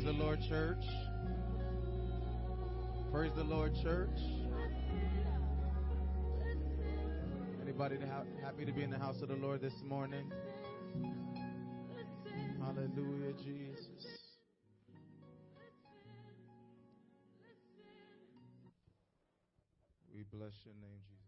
Praise the Lord, church. Praise the Lord, church. Anybody happy to be in the house of the Lord this morning? Hallelujah, Jesus. We bless your name, Jesus.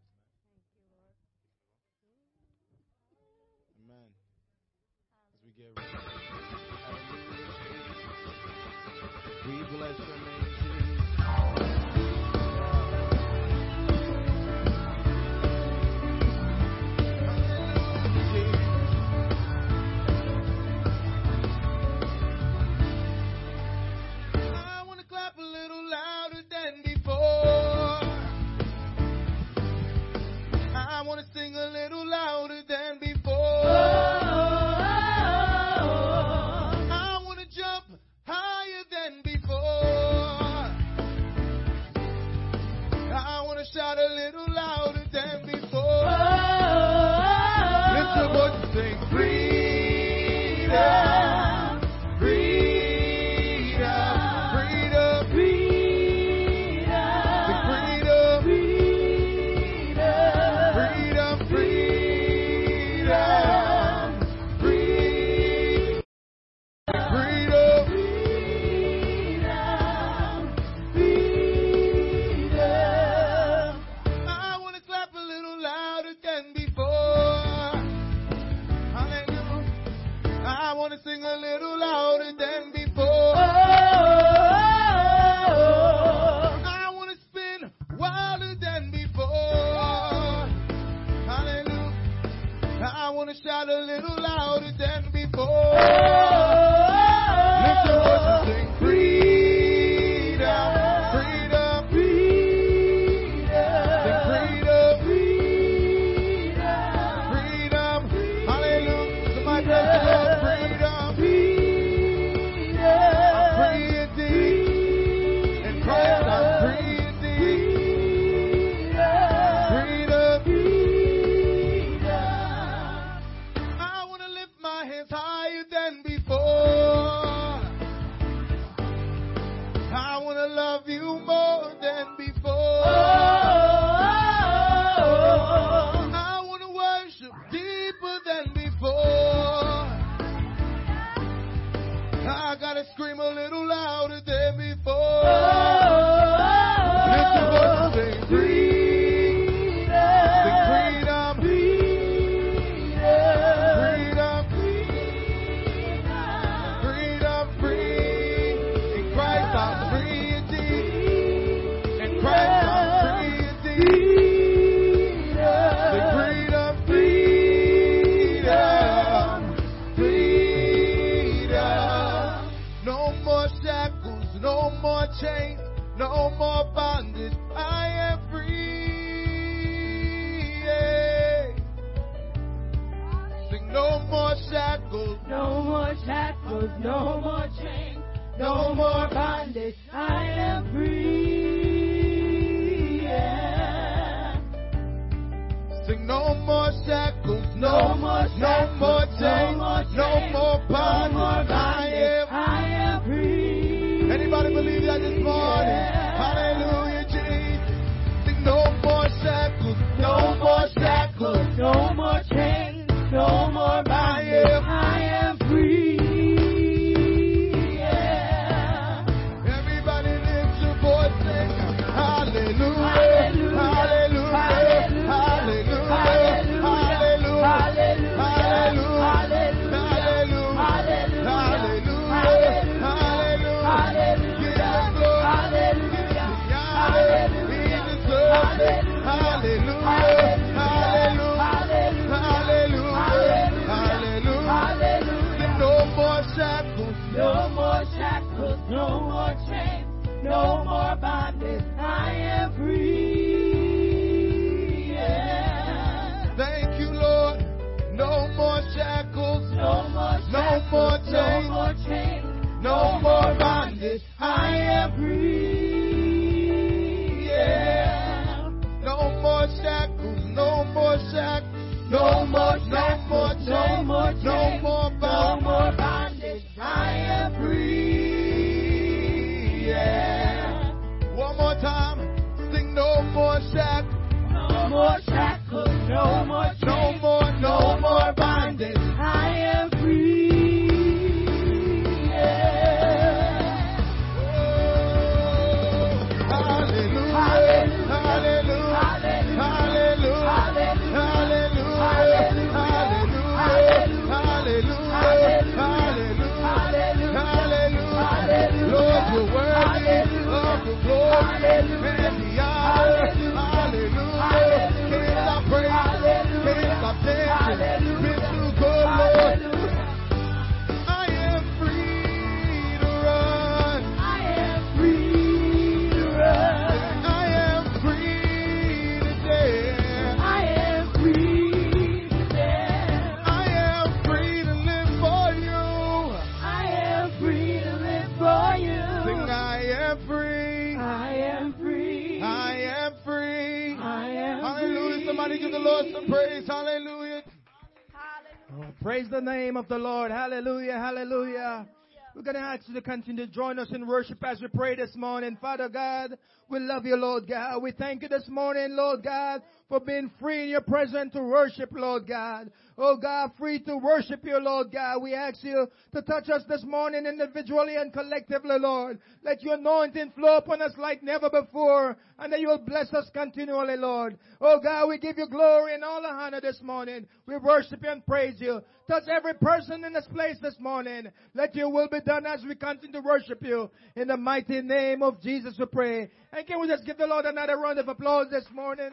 The Lord. Hallelujah. Hallelujah. We're going to ask you to continue to join us in worship as we pray this morning. Father God, we love you, Lord God. We thank you this morning, Lord God, for being free in your presence to worship, Lord God. Oh God, free to worship you, Lord God. We ask you to touch us this morning individually and collectively, Lord. Let your anointing flow upon us like never before, and that you will bless us continually, Lord. Oh God, we give you glory and all the honor this morning. We worship you and praise you. Touch every person in this place this morning. Let your will be done as we continue to worship you. In the mighty name of Jesus we pray. And can we just give the Lord another round of applause this morning?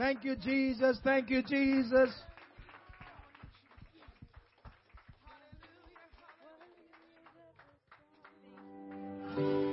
Thank you, Jesus. Thank you, Jesus. Worthy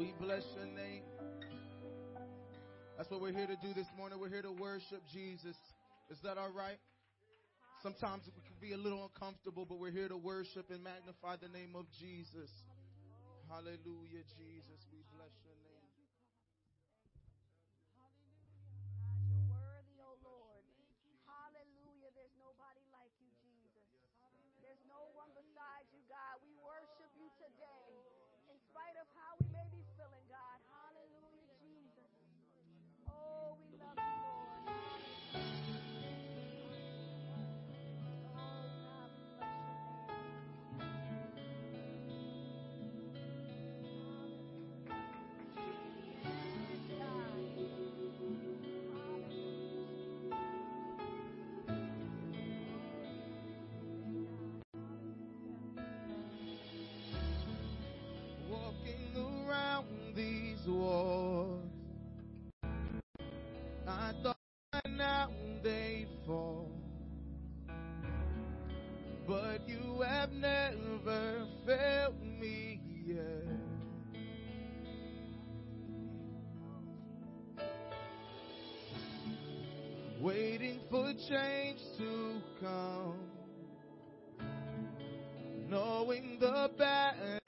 We bless your name. That's what we're here to do this morning. We're here to worship Jesus. Is that all right? Sometimes we can be a little uncomfortable, but we're here to worship and magnify the name of Jesus. Hallelujah, Jesus. We walls, I thought now they fall. But you have never failed me yet. Waiting for change to come knowing the battle's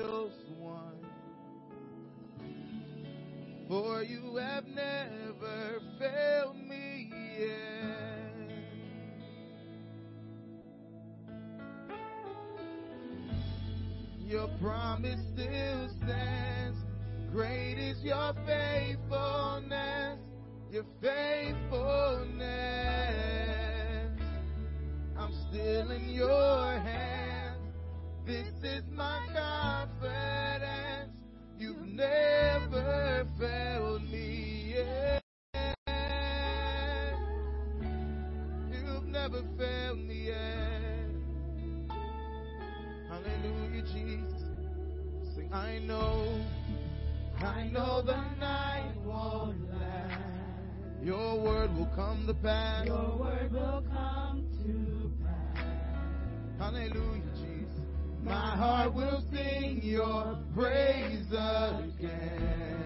For you have never failed me yet. Your promise still stands. Great is your faithfulness, your faithfulness. I'm still in your hands. This is my confidence. You've never failed me yet. You've never failed me yet. Hallelujah, Jesus. Sing, I know, I know the night won't last. Your word will come to pass. Your word will come to pass. Hallelujah, Jesus. My heart will sing your praise again.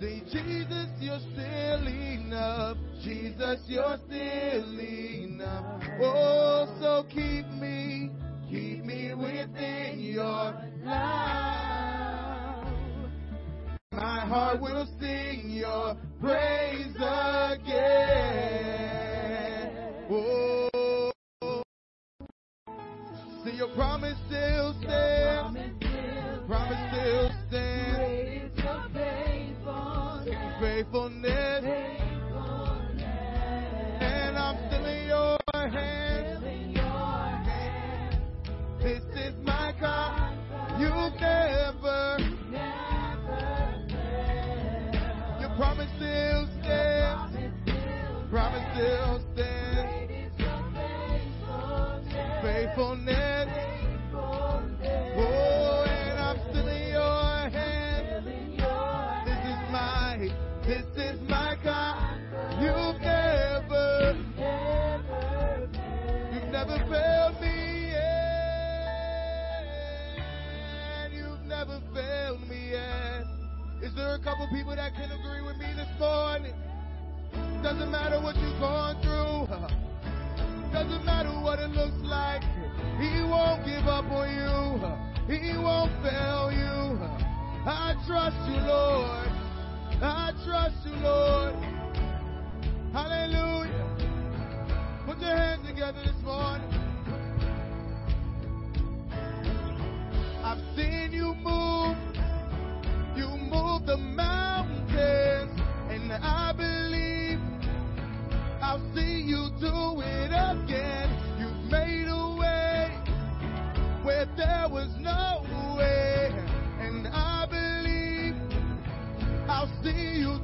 Say, Jesus, you're still enough. Jesus, you're still enough. Oh, so keep me, keep me within your love. My heart will sing your praise again. couple people that can agree with me this morning. Doesn't matter what you've gone through. Doesn't matter what it looks like. He won't give up on you. He won't fail you. I trust you, Lord. I trust you, Lord. Hallelujah. Put your hands together this morning. see you do it again. You've made a way where there was no way. And I believe I'll see you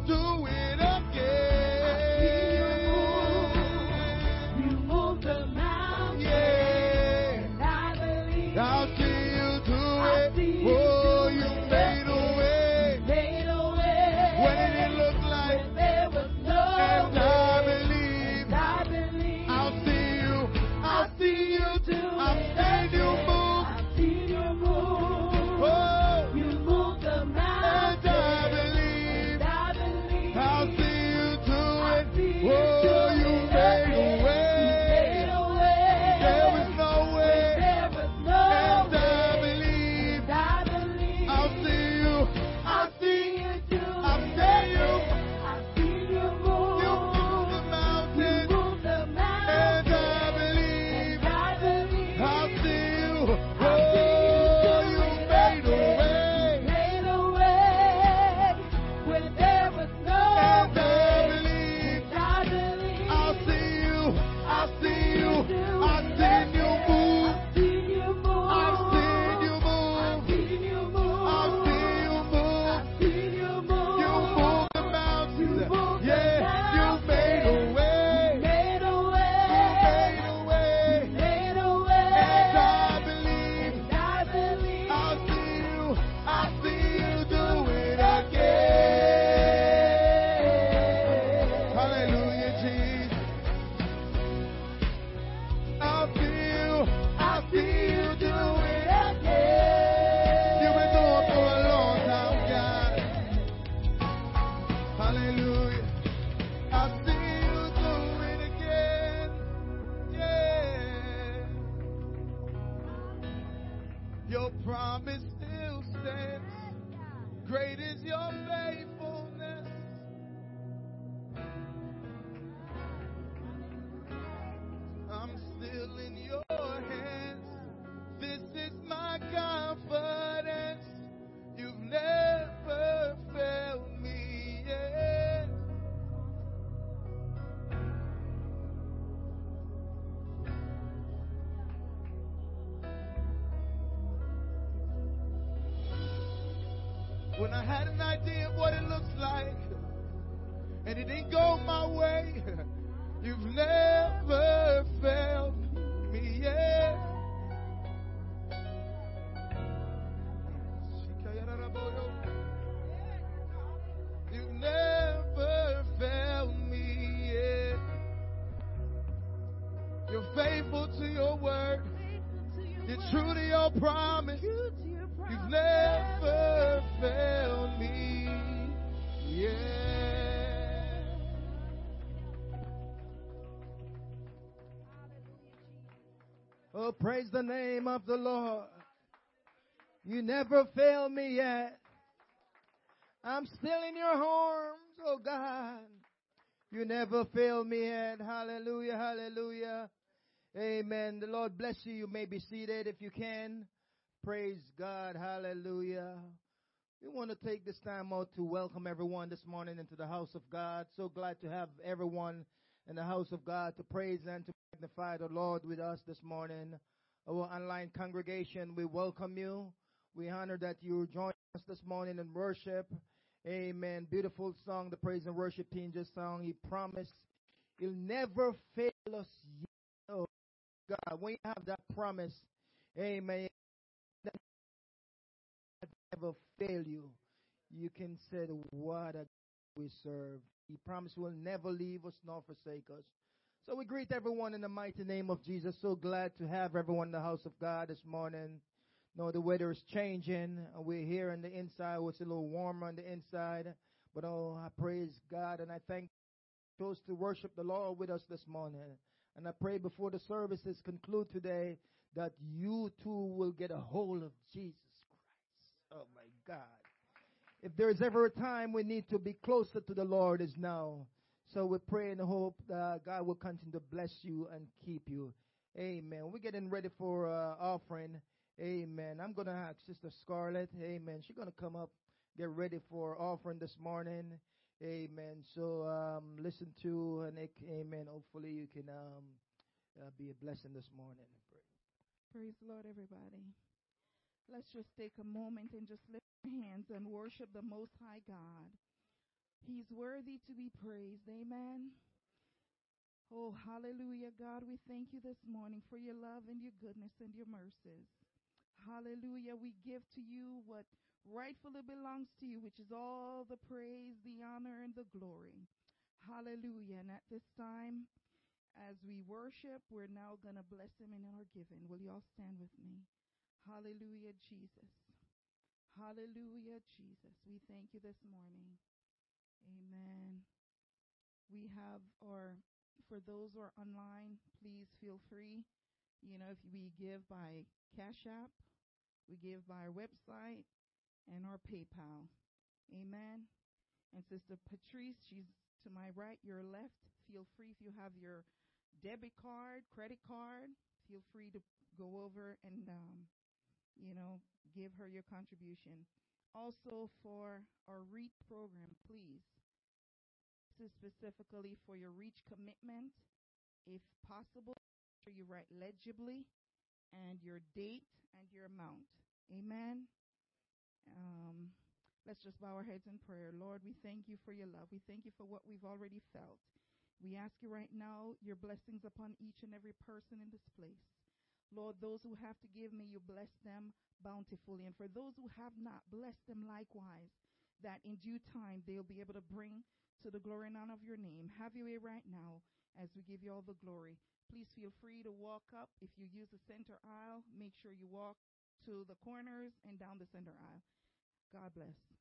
praise the name of the Lord. You never failed me yet. I'm still in your arms, oh God. You never failed me yet. Hallelujah, hallelujah. Amen. The Lord bless you. You may be seated if you can. Praise God. Hallelujah. We want to take this time out to welcome everyone this morning into the house of God. So glad to have everyone in the house of God to praise and to magnify the Lord with us this morning. Our online congregation, we welcome you. We honor that you join us this morning in worship. Amen. Beautiful song the praise and worship team just sung. He promised he'll never fail us yet. Oh God, when you have that promise, amen, that never fail you. You can say, what a we serve. He promised will never leave us nor forsake us. So we greet everyone in the mighty name of Jesus. So glad to have everyone in the house of God this morning. No, the weather is changing. We're here on the inside. It's a little warmer on the inside. But oh, I praise God and I thank those to worship the Lord with us this morning. And I pray before the services conclude today that you too will get a hold of Jesus Christ. Oh my God. If there is ever a time we need to be closer to the Lord is now. So we pray and hope that God will continue to bless you and keep you. Amen. We're getting ready for uh, offering. Amen. I'm going to ask Sister Scarlett. Amen. She's going to come up, get ready for offering this morning. Amen. So um, listen to Nick. Amen. Hopefully you can um, uh, be a blessing this morning. Praise the Lord, everybody. Let's just take a moment and just lift our hands and worship the Most High God. He's worthy to be praised. Amen. Oh, hallelujah, God. We thank you this morning for your love and your goodness and your mercies. Hallelujah. We give to you what rightfully belongs to you, which is all the praise, the honor, and the glory. Hallelujah. And at this time, as we worship, we're now going to bless him in our giving. Will you all stand with me? Hallelujah, Jesus. Hallelujah, Jesus. We thank you this morning. Amen. We have our, for those who are online, please feel free. You know, if we give by Cash App, we give by our website and our PayPal. Amen. And Sister Patrice, she's to my right, your left. Feel free if you have your debit card, credit card, feel free to go over and, um, you know, give her your contribution. Also for our REACH program, please. This is specifically for your REACH commitment. If possible, make sure you write legibly and your date and your amount. Amen. Um, let's just bow our heads in prayer. Lord, we thank you for your love. We thank you for what we've already felt. We ask you right now your blessings upon each and every person in this place. Lord, those who have to give, me, you bless them bountifully. And for those who have not, bless them likewise, that in due time they'll be able to bring to the glory and honor of your name. Have your way right now as we give you all the glory. Please feel free to walk up. If you use the center aisle, make sure you walk to the corners and down the center aisle. God bless.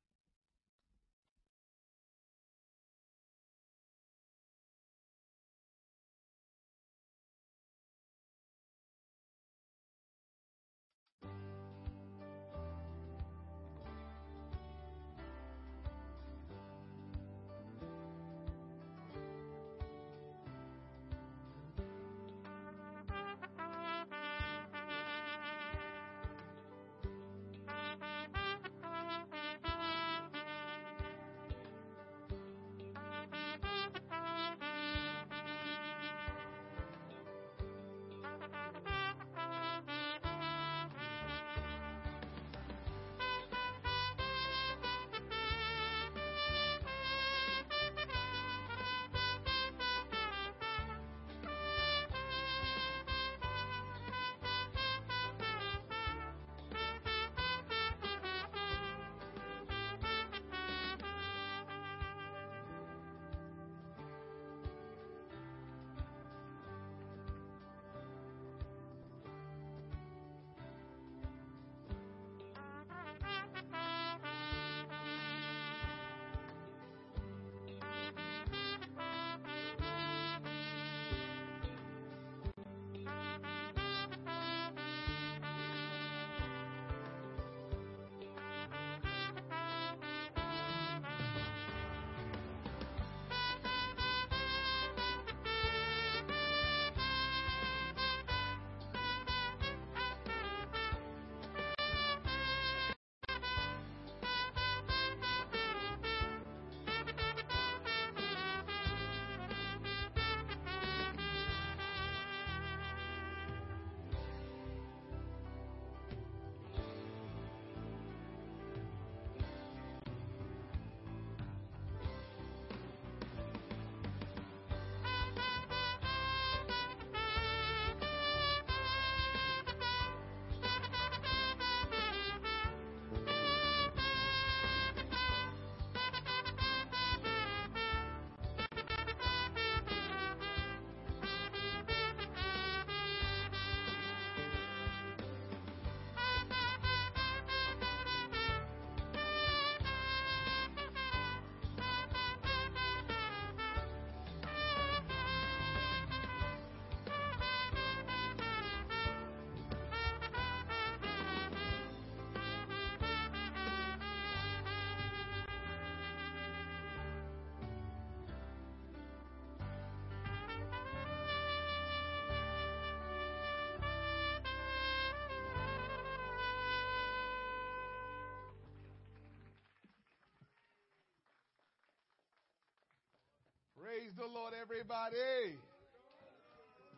The Lord, everybody.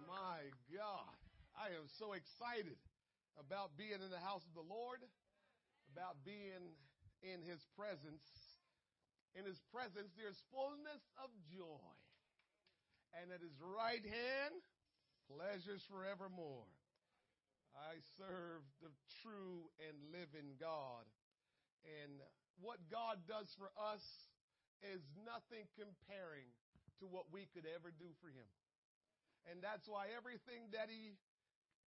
My God. I am so excited about being in the house of the Lord, about being in his presence. In his presence, there's fullness of joy. And at his right hand, pleasures forevermore. I serve the true and living God. And what God does for us is nothing comparing to what we could ever do for him. And that's why everything that he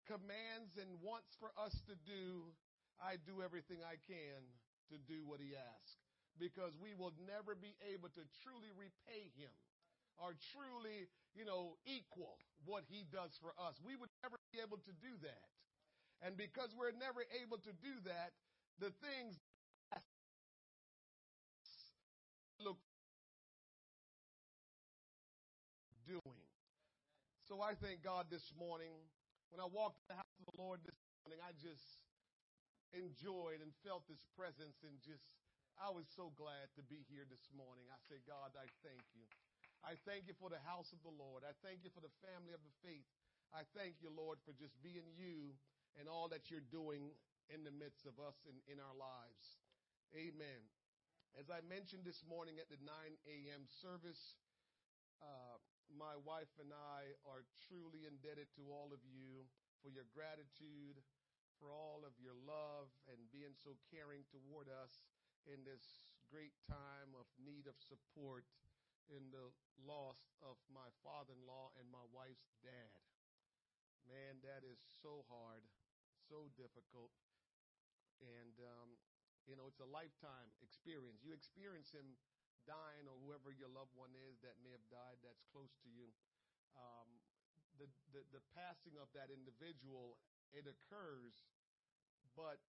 commands and wants for us to do, I do everything I can to do what he asks. Because we will never be able to truly repay him or truly, you know, equal what he does for us. We would never be able to do that. And because we're never able to do that, the things doing. So I thank God this morning. When I walked in the house of the Lord this morning, I just enjoyed and felt His presence and just, I was so glad to be here this morning. I say, God, I thank you. I thank you for the house of the Lord. I thank you for the family of the faith. I thank you, Lord, for just being you and all that you're doing in the midst of us and in our lives. Amen. As I mentioned this morning at the 9 a.m. service, uh, my wife and I are truly indebted to all of you for your gratitude, for all of your love, and being so caring toward us in this great time of need of support in the loss of my father in law and my wife's dad. Man, that is so hard, so difficult. And um, you know, it's a lifetime experience. You experience him dying or whoever your loved one is that may have died that's close to you. Um, the, the, the passing of that individual, it occurs, but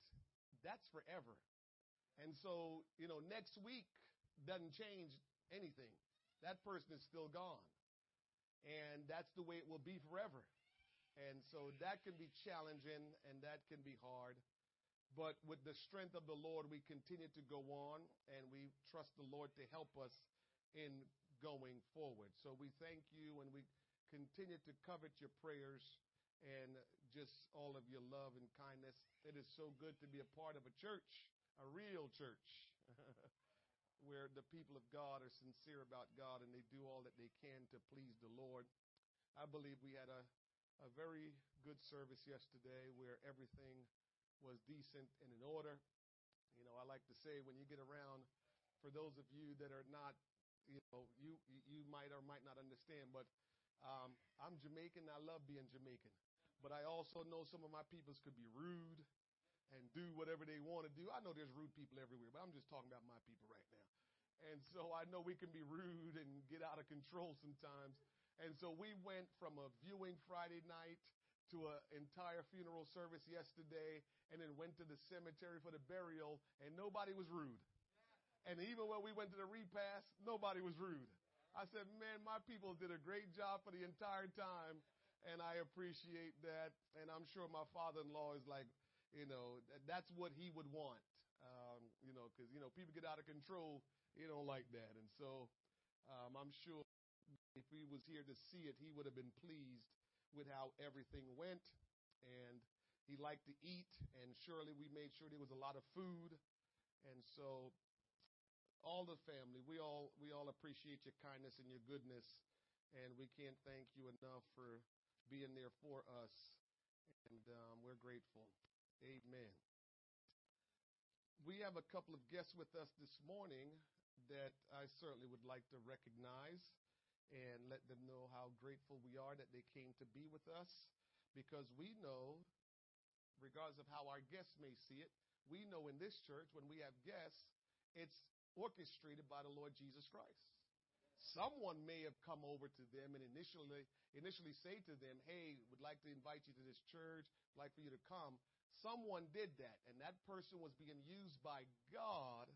that's forever. And so, you know, next week doesn't change anything. That person is still gone. And that's the way it will be forever. And so that can be challenging and that can be hard. But with the strength of the Lord, we continue to go on and we trust the Lord to help us in going forward. So we thank you and we continue to covet your prayers and just all of your love and kindness. It is so good to be a part of a church, a real church, where the people of God are sincere about God and they do all that they can to please the Lord. I believe we had a, a very good service yesterday where everything was decent and in order. You know, I like to say when you get around, for those of you that are not, you know, you you might or might not understand, but um, I'm Jamaican. I love being Jamaican, but I also know some of my peoples could be rude and do whatever they want to do. I know there's rude people everywhere, but I'm just talking about my people right now. And so I know we can be rude and get out of control sometimes. And so we went from a viewing Friday night to an entire funeral service yesterday and then went to the cemetery for the burial and nobody was rude. And even when we went to the repast, nobody was rude. I said, man, my people did a great job for the entire time and I appreciate that. And I'm sure my father-in-law is like, you know, that's what he would want. Um, you know, cause, you know, people get out of control. He don't like that. And so, um, I'm sure if he was here to see it, he would have been pleased with how everything went. And he liked to eat, and surely we made sure there was a lot of food. And so all the family, we all we all appreciate your kindness and your goodness, and we can't thank you enough for being there for us. And um, we're grateful. Amen. We have a couple of guests with us this morning that I certainly would like to recognize and let them know how grateful we are that they came to be with us because we know, regardless of how our guests may see it, we know in this church when we have guests, it's orchestrated by the Lord Jesus Christ. Someone may have come over to them and initially initially say to them, "Hey, would like to invite you to this church, like for you to come." Someone did that, and that person was being used by God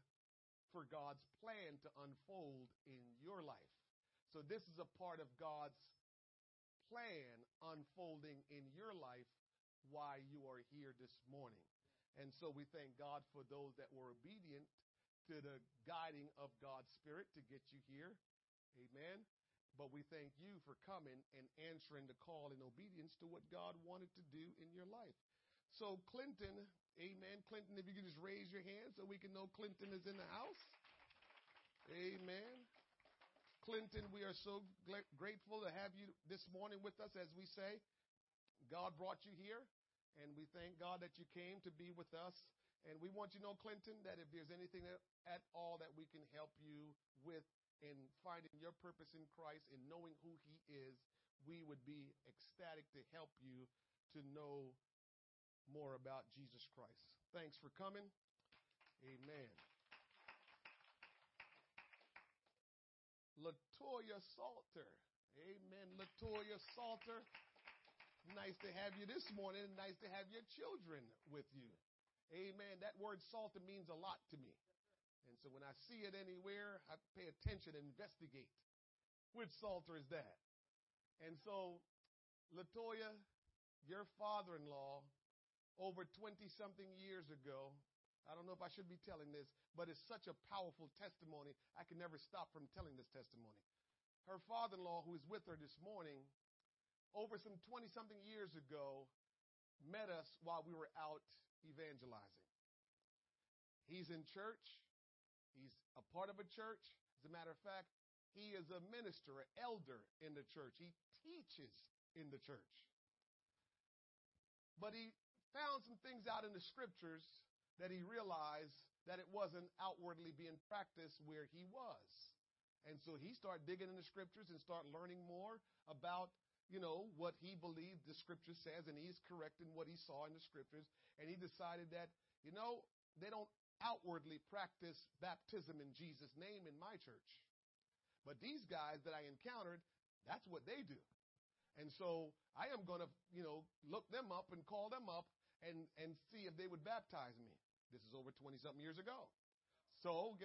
for God's plan to unfold in your life. So this is a part of God's plan unfolding in your life why you are here this morning. And so we thank God for those that were obedient to the guiding of God's Spirit to get you here. Amen. But we thank you for coming and answering the call in obedience to what God wanted to do in your life. So, Clinton, amen. Clinton, if you could just raise your hand so we can know Clinton is in the house. Amen. Clinton, we are so grateful to have you this morning with us, as we say. God brought you here, and we thank God that you came to be with us. And we want you to know, Clinton, that if there's anything at all that we can help you with in finding your purpose in Christ and knowing who He is, we would be ecstatic to help you to know more about Jesus Christ. Thanks for coming. Amen. Latoya Salter. Amen. Latoya Salter. Nice to have you this morning. Nice to have your children with you. Amen. That word Salter means a lot to me. And so when I see it anywhere, I pay attention and investigate. Which Salter is that? And so, Latoya, your father in law, over 20 something years ago, I don't know if I should be telling this, but it's such a powerful testimony. I can never stop from telling this testimony. Her father in law, who is with her this morning, over some 20 something years ago, met us while we were out evangelizing. He's in church. He's a part of a church. As a matter of fact, he is a minister, an elder in the church. He teaches in the church. But he found some things out in the scriptures that he realized that it wasn't outwardly being practiced where he was. And so he started digging in the scriptures and start learning more about you know, what he believed the scripture says, and he's correcting what he saw in the scriptures. And he decided that, you know, they don't outwardly practice baptism in Jesus' name in my church. But these guys that I encountered, that's what they do. And so I am going to, you know, look them up and call them up and, and see if they would baptize me. This is over 20 something years ago. So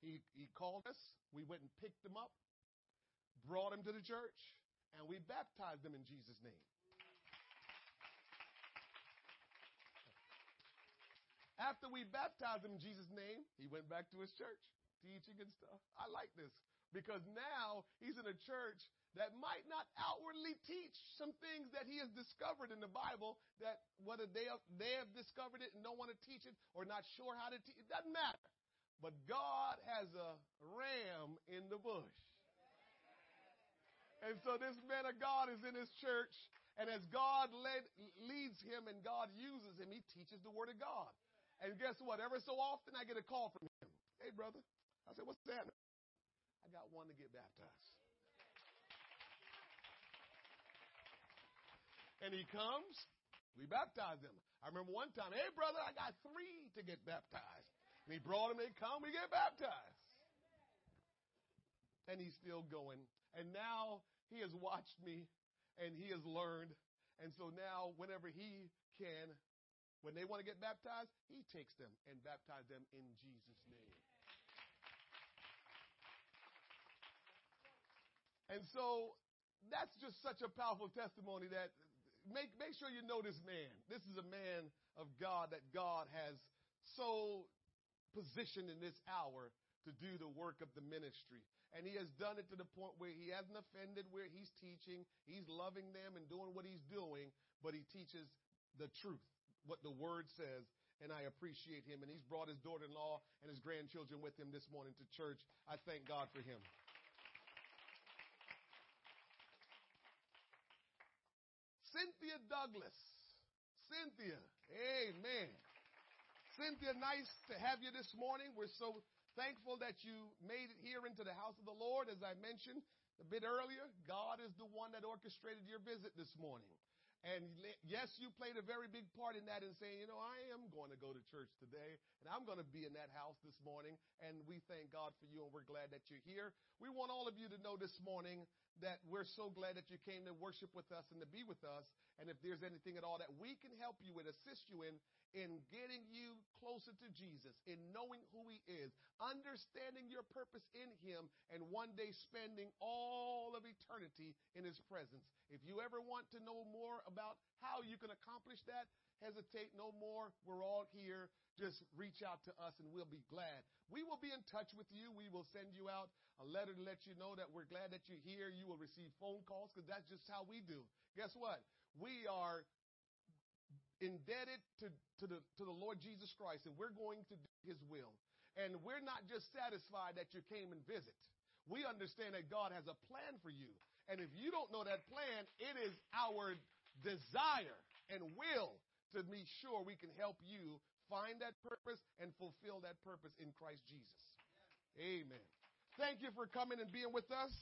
he, he called us. We went and picked them up, brought them to the church and we baptized them in Jesus' name. After we baptized him in Jesus' name, he went back to his church, teaching and stuff. I like this because now he's in a church that might not outwardly teach some things that he has discovered in the Bible that whether they have, they have discovered it and don't want to teach it or not sure how to teach it, doesn't matter. But God has a ram in the bush. And so this man of God is in his church, and as God led, leads him and God uses him, he teaches the word of God. And guess what? Every so often I get a call from him. Hey, brother. I said, what's that? I got one to get baptized. And he comes, we baptize him. I remember one time, hey, brother, I got three to get baptized. And he brought them, they come, we get baptized. And he's still going. And now he has watched me and he has learned. And so now, whenever he can, when they want to get baptized, he takes them and baptizes them in Jesus' name. And so that's just such a powerful testimony that make, make sure you know this man. This is a man of God that God has so positioned in this hour to do the work of the ministry. And he has done it to the point where he hasn't offended where he's teaching. He's loving them and doing what he's doing, but he teaches the truth, what the word says. And I appreciate him. And he's brought his daughter in law and his grandchildren with him this morning to church. I thank God for him. Cynthia Douglas. Cynthia. Amen. Cynthia, nice to have you this morning. We're so thankful that you made it here into the house of the Lord. As I mentioned a bit earlier, God is the one that orchestrated your visit this morning. And yes, you played a very big part in that in saying, you know, I am going to go to church today and I'm going to be in that house this morning. And we thank God for you and we're glad that you're here. We want all of you to know this morning that we're so glad that you came to worship with us and to be with us. And if there's anything at all that we can help you with, assist you in, in getting you closer to Jesus, in knowing who He is, understanding your purpose in Him, and one day spending all of eternity in His presence. If you ever want to know more about how you can accomplish that, hesitate no more. We're all here. Just reach out to us and we'll be glad. We will be in touch with you. We will send you out a letter to let you know that we're glad that you're here. You will receive phone calls because that's just how we do. Guess what? We are indebted to, to, the, to the Lord Jesus Christ and we're going to do his will. And we're not just satisfied that you came and visit. We understand that God has a plan for you. And if you don't know that plan, it is our desire and will to be sure we can help you find that purpose and fulfill that purpose in Christ Jesus. Amen. Thank you for coming and being with us.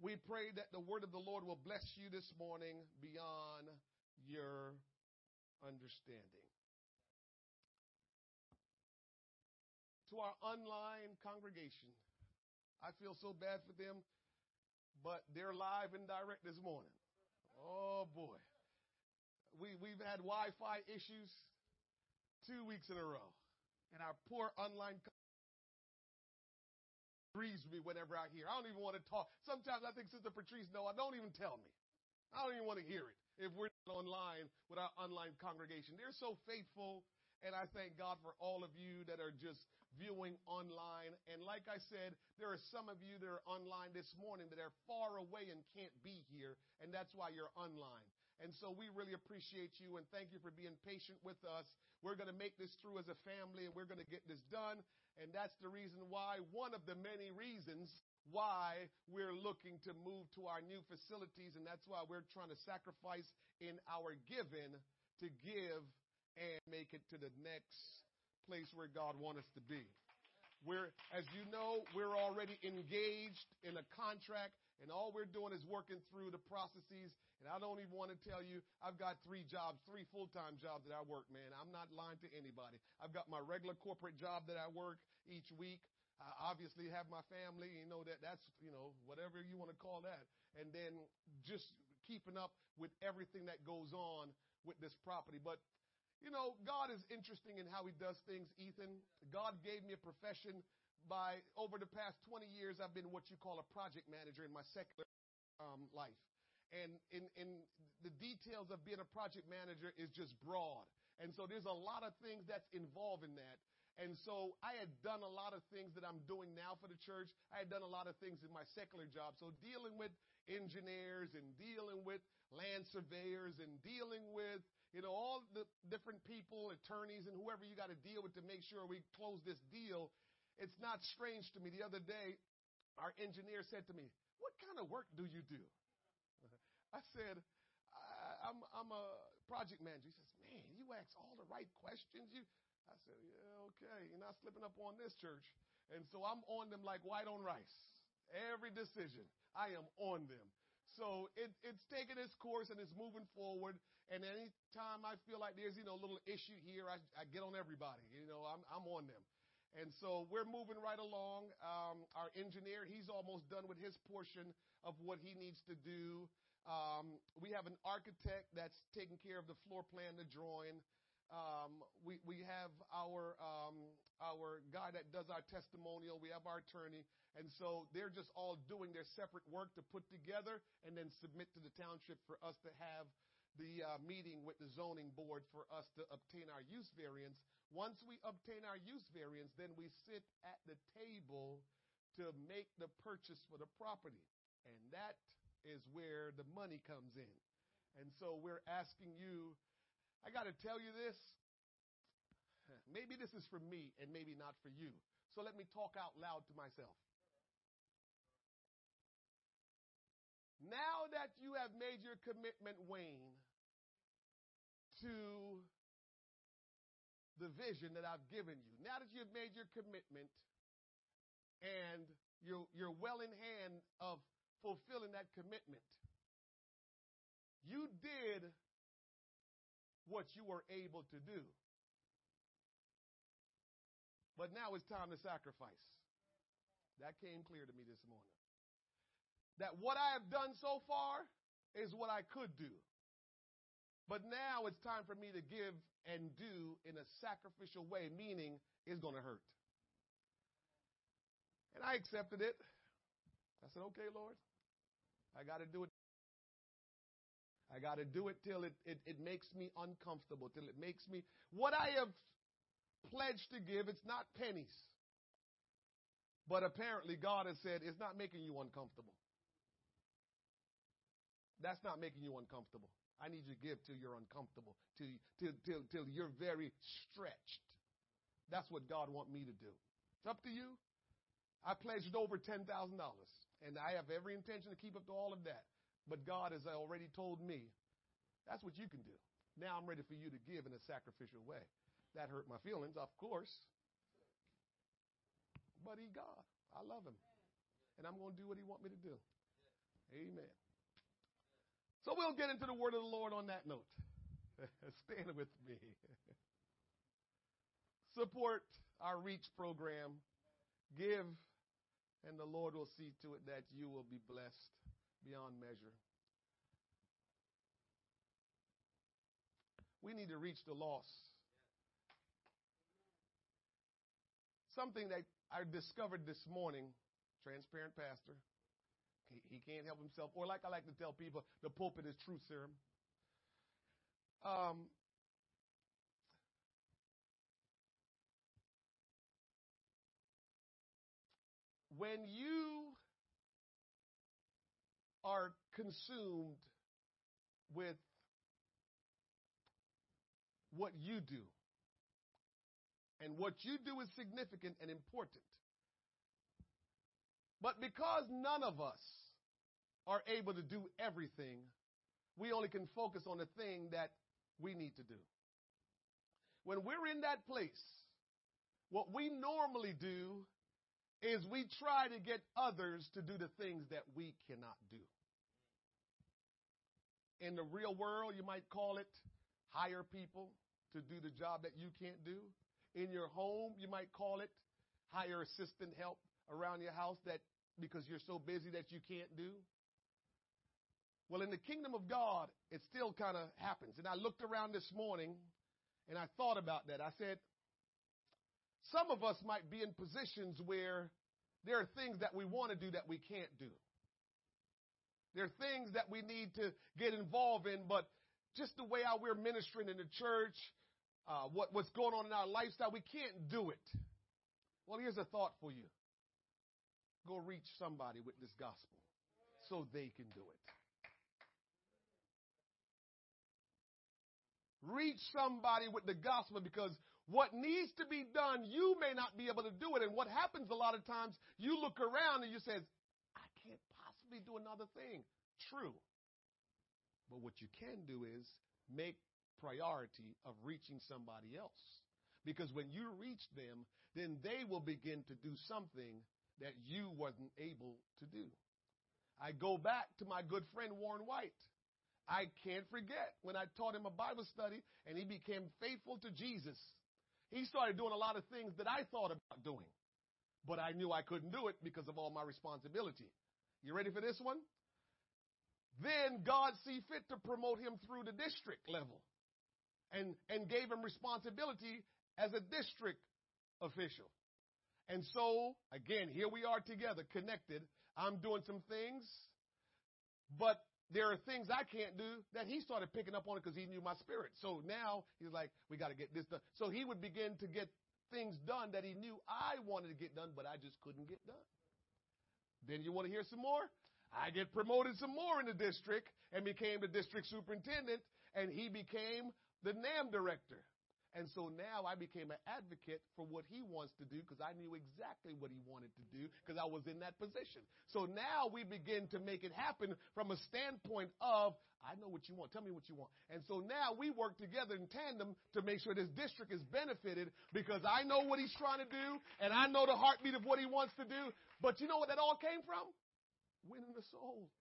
We pray that the word of the Lord will bless you this morning beyond your understanding. To our online congregation, I feel so bad for them, but they're live and direct this morning. Oh boy. We, we've had Wi-Fi issues two weeks in a row. And our poor online grieves me whenever I hear. I don't even want to talk. Sometimes I think Sister Patrice, no, I don't even tell me. I don't even want to hear it if we're online with our online congregation. They're so faithful. And I thank God for all of you that are just viewing online. And like I said, there are some of you that are online this morning that are far away and can't be here. And that's why you're online. And so we really appreciate you and thank you for being patient with us. We're going to make this through as a family and we're going to get this done. And that's the reason why, one of the many reasons why we're looking to move to our new facilities. And that's why we're trying to sacrifice in our giving to give and make it to the next place where God wants us to be. We're, as you know, we're already engaged in a contract and all we're doing is working through the processes. And I don't even want to tell you, I've got three jobs, three full-time jobs that I work, man. I'm not lying to anybody. I've got my regular corporate job that I work each week. I obviously have my family, you know, that that's, you know, whatever you want to call that. And then just keeping up with everything that goes on with this property. But, you know, God is interesting in how he does things, Ethan. God gave me a profession by over the past 20 years, I've been what you call a project manager in my secular um, life. And in, in the details of being a project manager is just broad. And so there's a lot of things that's involved in that. And so I had done a lot of things that I'm doing now for the church. I had done a lot of things in my secular job. So dealing with engineers and dealing with land surveyors and dealing with, you know, all the different people, attorneys and whoever you got to deal with to make sure we close this deal it's not strange to me. The other day, our engineer said to me, What kind of work do you do? I said, I, am I'm, I'm a project manager. He says, Man, you ask all the right questions. You, I said, Yeah, okay. You're not slipping up on this church. And so I'm on them like white on rice. Every decision, I am on them. So it, it's taking its course and it's moving forward. And anytime I feel like there's, you know, a little issue here, I, I get on everybody. You know, I'm, I'm on them. And so we're moving right along. Um, our engineer, he's almost done with his portion of what he needs to do. Um, we have an architect that's taking care of the floor plan, the drawing. Um, we we have our um, our guy that does our testimonial. We have our attorney, and so they're just all doing their separate work to put together and then submit to the township for us to have the uh, meeting with the zoning board for us to obtain our use variance. Once we obtain our use variance, then we sit at the table to make the purchase for the property. And that is where the money comes in. And so we're asking you, I got to tell you this. Maybe this is for me and maybe not for you. So let me talk out loud to myself. Now that you have made your commitment, Wayne, to the vision that I've given you, now that you've made your commitment and you're, you're well in hand of fulfilling that commitment, you did what you were able to do. But now it's time to sacrifice. That came clear to me this morning. that what I have done so far is what I could do. But now it's time for me to give and do in a sacrificial way, meaning it's going to hurt. And I accepted it. I said, okay, Lord, I got to do it. I got to do it till it, it, it makes me uncomfortable, till it makes me. What I have pledged to give, it's not pennies. But apparently, God has said it's not making you uncomfortable. That's not making you uncomfortable. I need you to give till you're uncomfortable, till, till, till, till you're very stretched. That's what God wants me to do. It's up to you. I pledged over $10,000, and I have every intention to keep up to all of that. But God has already told me that's what you can do. Now I'm ready for you to give in a sacrificial way. That hurt my feelings, of course. But He God. I love Him. And I'm going to do what He wants me to do. Amen. So we'll get into the word of the Lord on that note. Stand with me. Support our Reach program. Give, and the Lord will see to it that you will be blessed beyond measure. We need to reach the lost. Something that I discovered this morning, transparent pastor, he, he can't help himself. Or like I like to tell people, the pulpit is truth serum. Um, when you are consumed with what you do, and what you do is significant and important, but because none of us are able to do everything, we only can focus on the thing that we need to do. When we're in that place, what we normally do is we try to get others to do the things that we cannot do. In the real world, you might call it hire people to do the job that you can't do. In your home, you might call it hire assistant help around your house that because you're so busy that you can't do? Well, in the kingdom of God, it still kind of happens. And I looked around this morning and I thought about that. I said, some of us might be in positions where there are things that we want to do that we can't do. There are things that we need to get involved in, but just the way how we're ministering in the church, uh, what, what's going on in our lifestyle, we can't do it. Well, here's a thought for you go reach somebody with this gospel so they can do it. Reach somebody with the gospel because what needs to be done, you may not be able to do it. And what happens a lot of times, you look around and you say, I can't possibly do another thing. True. But what you can do is make priority of reaching somebody else. Because when you reach them, then they will begin to do something that you wasn't able to do. I go back to my good friend Warren White. I can't forget when I taught him a Bible study and he became faithful to Jesus. He started doing a lot of things that I thought about doing, but I knew I couldn't do it because of all my responsibility. You ready for this one? Then God see fit to promote him through the district level and, and gave him responsibility as a district official. And so, again, here we are together, connected. I'm doing some things, but there are things I can't do that he started picking up on it because he knew my spirit. So now he's like, we got to get this done. So he would begin to get things done that he knew I wanted to get done, but I just couldn't get done. Then you want to hear some more? I get promoted some more in the district and became the district superintendent, and he became the NAM director. And so now I became an advocate for what he wants to do because I knew exactly what he wanted to do because I was in that position. So now we begin to make it happen from a standpoint of, I know what you want. Tell me what you want. And so now we work together in tandem to make sure this district is benefited because I know what he's trying to do and I know the heartbeat of what he wants to do. But you know what that all came from? Winning the soul.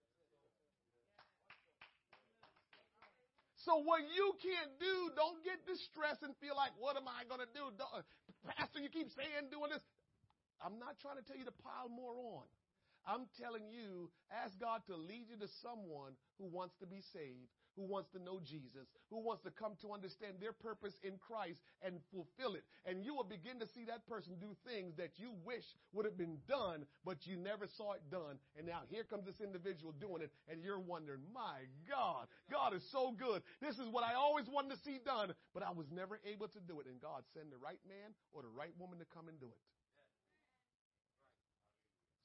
So what you can't do, don't get distressed and feel like, what am I going to do? Pastor, you keep saying doing this. I'm not trying to tell you to pile more on. I'm telling you, ask God to lead you to someone who wants to be saved, who wants to know Jesus, who wants to come to understand their purpose in Christ and fulfill it. And you will begin to see that person do things that you wish would have been done, but you never saw it done. And now here comes this individual doing it, and you're wondering, my God, God is so good. This is what I always wanted to see done, but I was never able to do it. And God send the right man or the right woman to come and do it.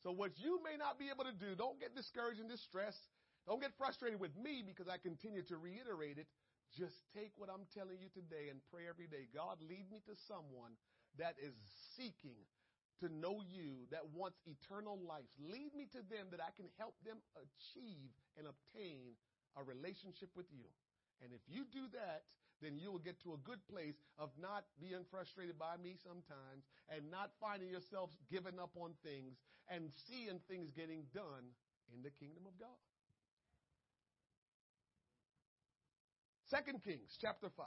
So what you may not be able to do, don't get discouraged and distressed. Don't get frustrated with me because I continue to reiterate it. Just take what I'm telling you today and pray every day. God, lead me to someone that is seeking to know you, that wants eternal life. Lead me to them that I can help them achieve and obtain a relationship with you. And if you do that, then you will get to a good place of not being frustrated by me sometimes and not finding yourself giving up on things and seeing things getting done in the kingdom of God. Second Kings chapter 5.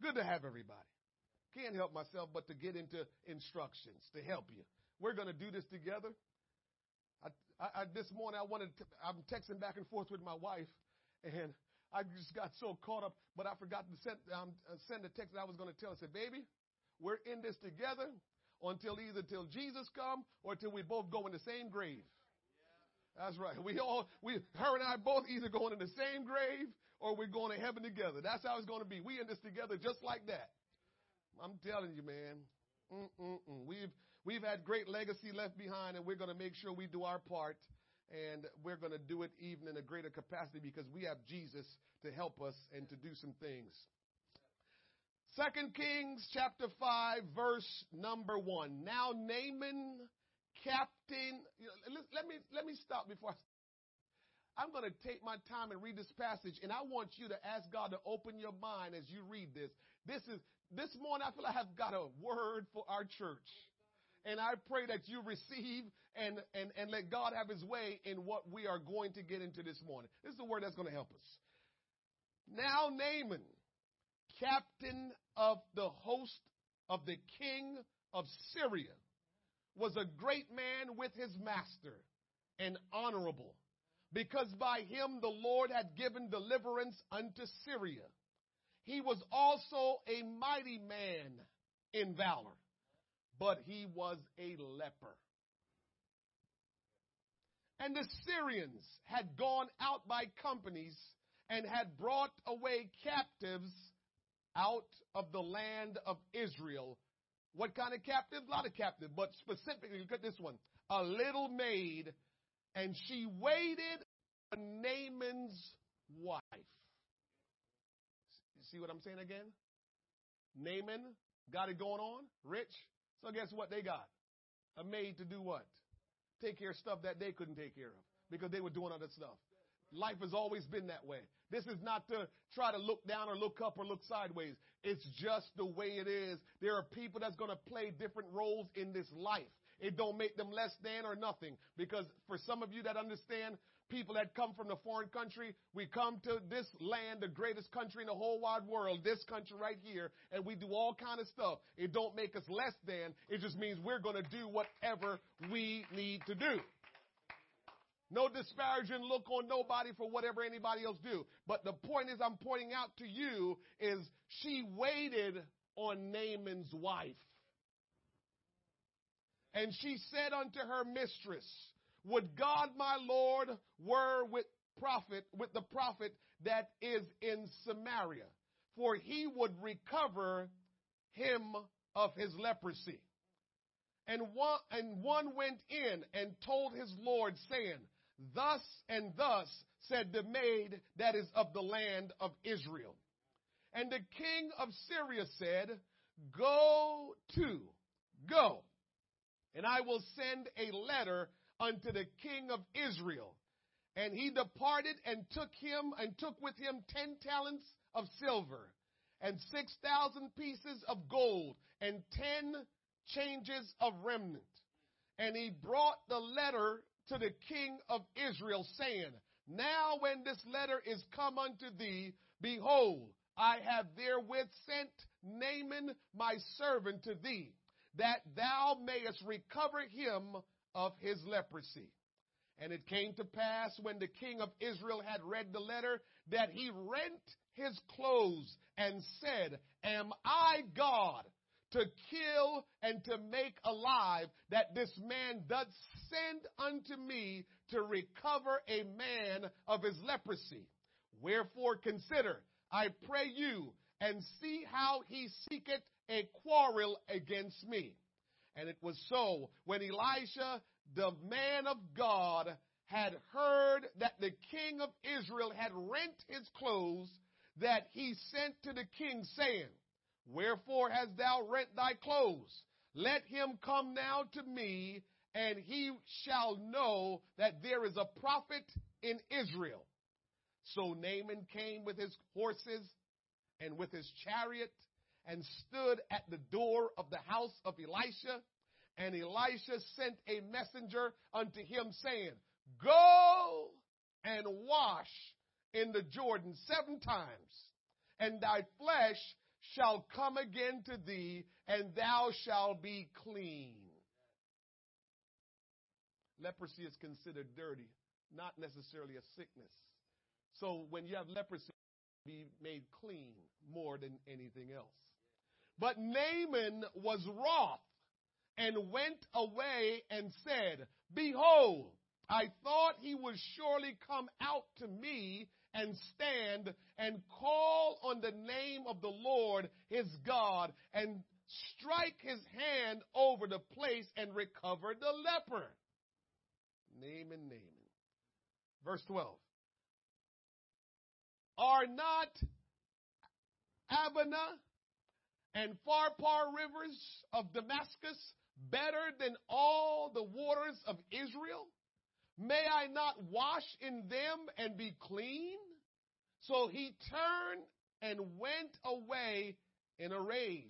Good to have everybody. Can't help myself but to get into instructions to help you. We're going to do this together. I, I, I, this morning I wanted to, I'm texting back and forth with my wife and I just got so caught up, but I forgot to send, um, uh, send a text that I was going to tell. I said, baby, we're in this together until either till Jesus come or till we both go in the same grave. That's right. We all, we, her and I both either going in the same grave or we're going to heaven together. That's how it's going to be. We in this together just like that. I'm telling you, man. Mm-mm-mm. We've, we've had great legacy left behind and we're going to make sure we do our part and we're going to do it even in a greater capacity because we have Jesus to help us and to do some things. Second Kings chapter 5 verse number 1. Now Naaman captain let me let me stop before I I'm going to take my time and read this passage and I want you to ask God to open your mind as you read this. This is this morning I feel I have got a word for our church. And I pray that you receive and, and, and let God have his way in what we are going to get into this morning. This is the word that's going to help us. Now Naaman, captain of the host of the king of Syria, was a great man with his master and honorable, because by him the Lord had given deliverance unto Syria. He was also a mighty man in valor but he was a leper. And the Syrians had gone out by companies and had brought away captives out of the land of Israel. What kind of captive? A lot of captive, but specifically, look at this one. A little maid, and she waited Naaman's wife. See what I'm saying again? Naaman got it going on, rich, so guess what they got? A maid to do what? Take care of stuff that they couldn't take care of because they were doing other stuff. Life has always been that way. This is not to try to look down or look up or look sideways. It's just the way it is. There are people that's going to play different roles in this life. It don't make them less than or nothing because for some of you that understand people that come from the foreign country. We come to this land, the greatest country in the whole wide world, this country right here, and we do all kind of stuff. It don't make us less than. It just means we're going to do whatever we need to do. No disparaging look on nobody for whatever anybody else do. But the point is I'm pointing out to you is she waited on Naaman's wife. And she said unto her mistress, would God my Lord were with prophet, with the prophet that is in Samaria, for he would recover him of his leprosy. And one, and one went in and told his Lord, saying, Thus and thus said the maid that is of the land of Israel. And the king of Syria said, Go to, go, and I will send a letter unto the king of Israel. And he departed and took him and took with him ten talents of silver and six thousand pieces of gold and ten changes of remnant. And he brought the letter to the king of Israel saying, Now when this letter is come unto thee, behold, I have therewith sent Naaman my servant to thee, that thou mayest recover him of his leprosy. And it came to pass when the king of Israel had read the letter that he rent his clothes and said, Am I God to kill and to make alive that this man doth send unto me to recover a man of his leprosy? Wherefore consider, I pray you, and see how he seeketh a quarrel against me. And it was so when Elisha, the man of God, had heard that the king of Israel had rent his clothes, that he sent to the king, saying, Wherefore hast thou rent thy clothes? Let him come now to me, and he shall know that there is a prophet in Israel. So Naaman came with his horses and with his chariot and stood at the door of the house of Elisha. And Elisha sent a messenger unto him saying, Go and wash in the Jordan seven times, and thy flesh shall come again to thee, and thou shalt be clean. Leprosy is considered dirty, not necessarily a sickness. So when you have leprosy, be made clean more than anything else. But Naaman was wroth and went away and said, Behold, I thought he would surely come out to me and stand and call on the name of the Lord his God and strike his hand over the place and recover the leper. Naaman, Naaman. Verse 12. Are not Abana and Pharpar rivers of Damascus better than all the waters of Israel? May I not wash in them and be clean? So he turned and went away in a rage.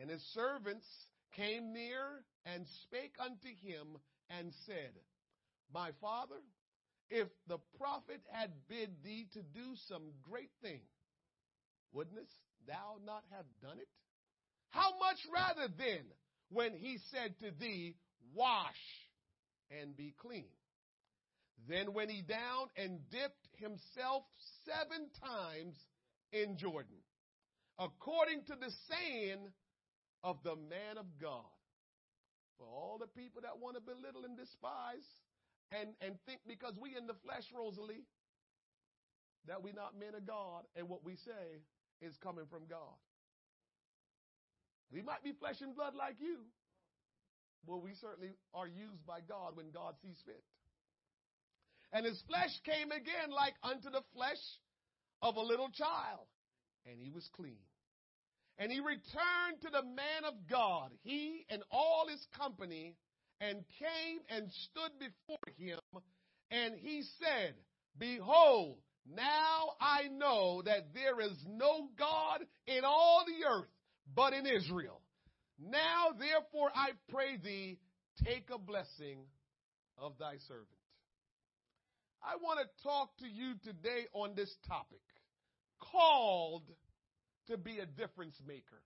And his servants came near and spake unto him and said, My father, if the prophet had bid thee to do some great thing, wouldn't thou not have done it? How much rather then when he said to thee, Wash and be clean? Then went he down and dipped himself seven times in Jordan, according to the saying of the man of God. For all the people that want to belittle and despise and, and think because we in the flesh, Rosalie, that we not men of God and what we say is coming from God. We might be flesh and blood like you, but we certainly are used by God when God sees fit. And his flesh came again like unto the flesh of a little child, and he was clean. And he returned to the man of God, he and all his company, and came and stood before him, and he said, Behold, now I know that there is no God in all the earth but in Israel. Now therefore I pray thee, take a blessing of thy servant. I want to talk to you today on this topic called to be a difference maker.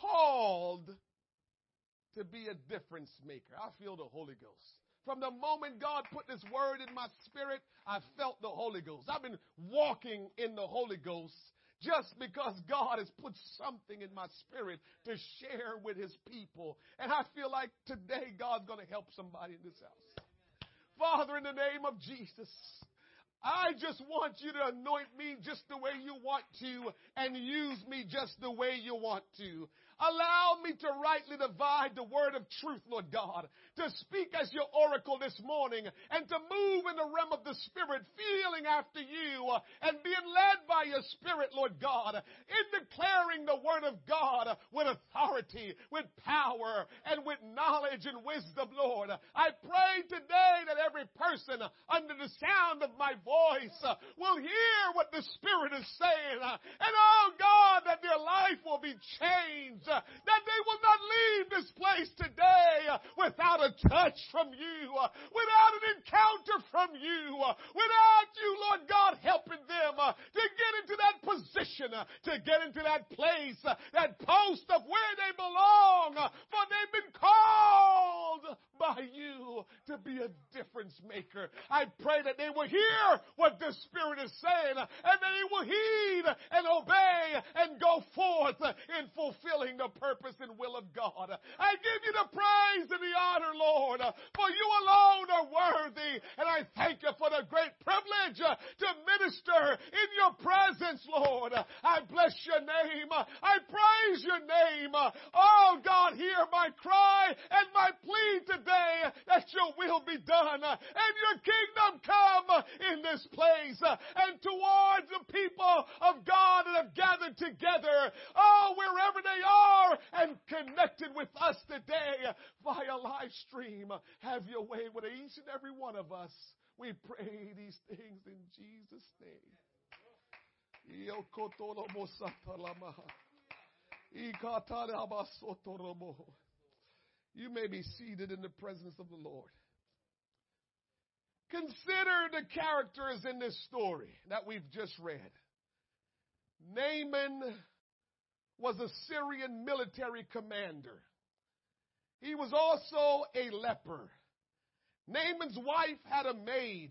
Called to be a difference maker. I feel the Holy Ghost. From the moment God put this word in my spirit, I felt the Holy Ghost. I've been walking in the Holy Ghost just because God has put something in my spirit to share with his people. And I feel like today God's going to help somebody in this house. Father, in the name of Jesus, I just want you to anoint me just the way you want to and use me just the way you want to. Allow me to rightly divide the word of truth, Lord God, to speak as your oracle this morning and to move in the realm of the Spirit, feeling after you and being led by your Spirit, Lord God, in declaring the word of God with authority, with power, and with knowledge and wisdom, Lord. I pray today that every person under the sound of my voice will hear what the Spirit is saying. And oh God, that their life will be changed uh, Uh, that they will not leave this place today uh, without a touch from you, uh, without an encounter from you, uh, without you, Lord God, helping them uh, to get into that position, to get into that place, that post of where they belong, for they've been called by you to be a difference maker. I pray that they will hear what the Spirit is saying and that they will heed and obey and go forth in fulfilling the purpose and will of God. I give you the praise and the honor, Lord, for you alone are worthy. And I thank you for the great privilege to minister in your presence, Lord. I bless your name. I praise your name. Oh God, hear my cry and my plea today that your will be done and your kingdom come in this place and towards the people of God that have gathered together. Oh, wherever they are and connected with us today via live stream. Have your way with each and every one of us. We pray these things in Jesus' name. You may be seated in the presence of the Lord. Consider the characters in this story that we've just read. Naaman was a Syrian military commander. He was also a leper. Naaman's wife had a maid,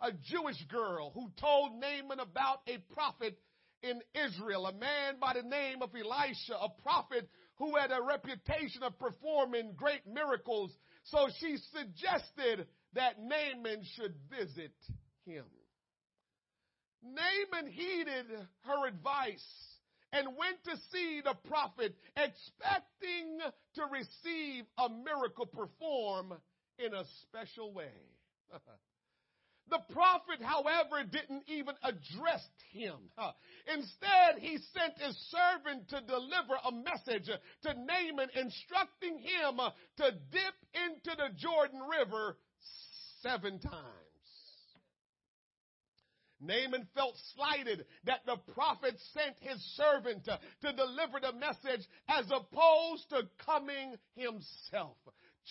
a Jewish girl, who told Naaman about a prophet in Israel, a man by the name of Elisha, a prophet who had a reputation of performing great miracles. So she suggested that Naaman should visit him. Naaman heeded her advice and went to see the prophet expecting to receive a miracle performed in a special way. the prophet, however, didn't even address him. Instead, he sent his servant to deliver a message to Naaman instructing him to dip into the Jordan River seven times. Naaman felt slighted that the prophet sent his servant to, to deliver the message as opposed to coming himself.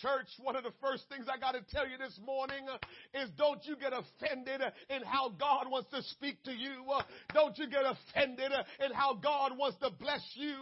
Church, one of the first things I got to tell you this morning uh, is don't you get offended uh, in how God wants to speak to you. Uh, don't you get offended in how God wants to bless you.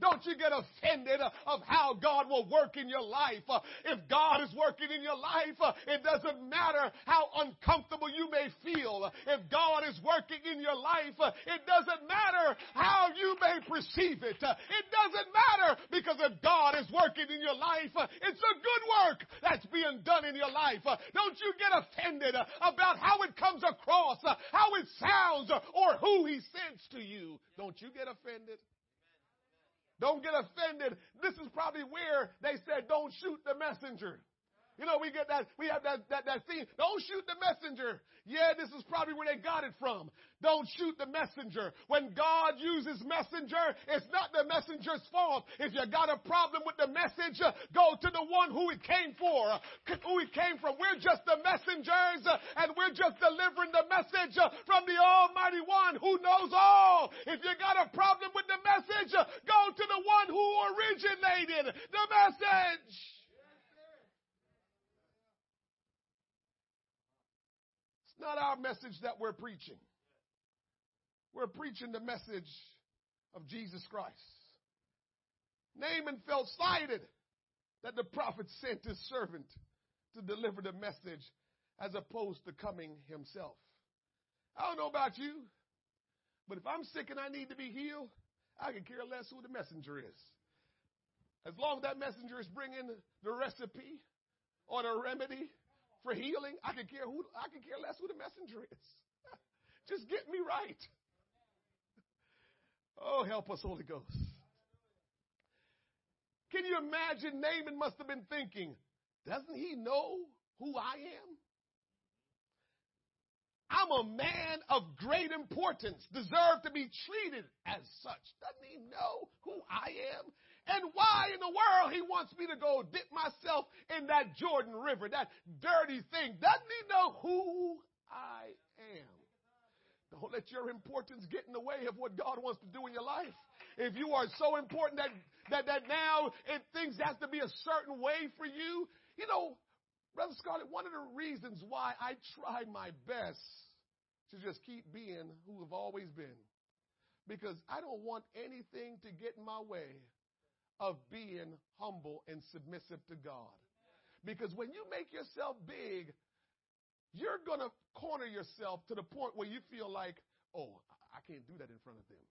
Don't you get offended of how God will work in your life. If God is working in your life, it doesn't matter how uncomfortable you may feel. If God is working in your life, it doesn't matter how you may perceive it. It doesn't matter because if God is working in your life, it's a good good work that's being done in your life. Uh, don't you get offended uh, about how it comes across, uh, how it sounds, or who he sends to you. Don't you get offended? Don't get offended. This is probably where they said, don't shoot the messenger. You know, we get that, we have that, that, that theme. Don't shoot the messenger. Yeah, this is probably where they got it from. Don't shoot the messenger. When God uses messenger, it's not the messenger's fault. If you got a problem with the message, go to the one who it came for, who it came from. We're just the messengers uh, and we're just delivering the message uh, from the Almighty One who knows all. If you got a problem with the message, uh, go to the one who originated the message. Not our message that we're preaching. We're preaching the message of Jesus Christ. Naaman felt slighted that the prophet sent his servant to deliver the message as opposed to coming himself. I don't know about you, but if I'm sick and I need to be healed, I can care less who the messenger is. As long as that messenger is bringing the recipe or the remedy for healing, I can care who I can care less who the messenger is. Just get me right. Oh, help us, Holy Ghost. Can you imagine Naaman must have been thinking, doesn't he know who I am? I'm a man of great importance, deserve to be treated as such. Doesn't he know who I am? And why in the world he wants me to go dip myself in that Jordan River, that dirty thing. Doesn't he know who I am? Don't let your importance get in the way of what God wants to do in your life. If you are so important that, that, that now it, things have to be a certain way for you, you know, Brother Scarlett, one of the reasons why I try my best to just keep being who I've always been, because I don't want anything to get in my way of being humble and submissive to God. Because when you make yourself big, you're going to corner yourself to the point where you feel like, oh, I can't do that in front of them.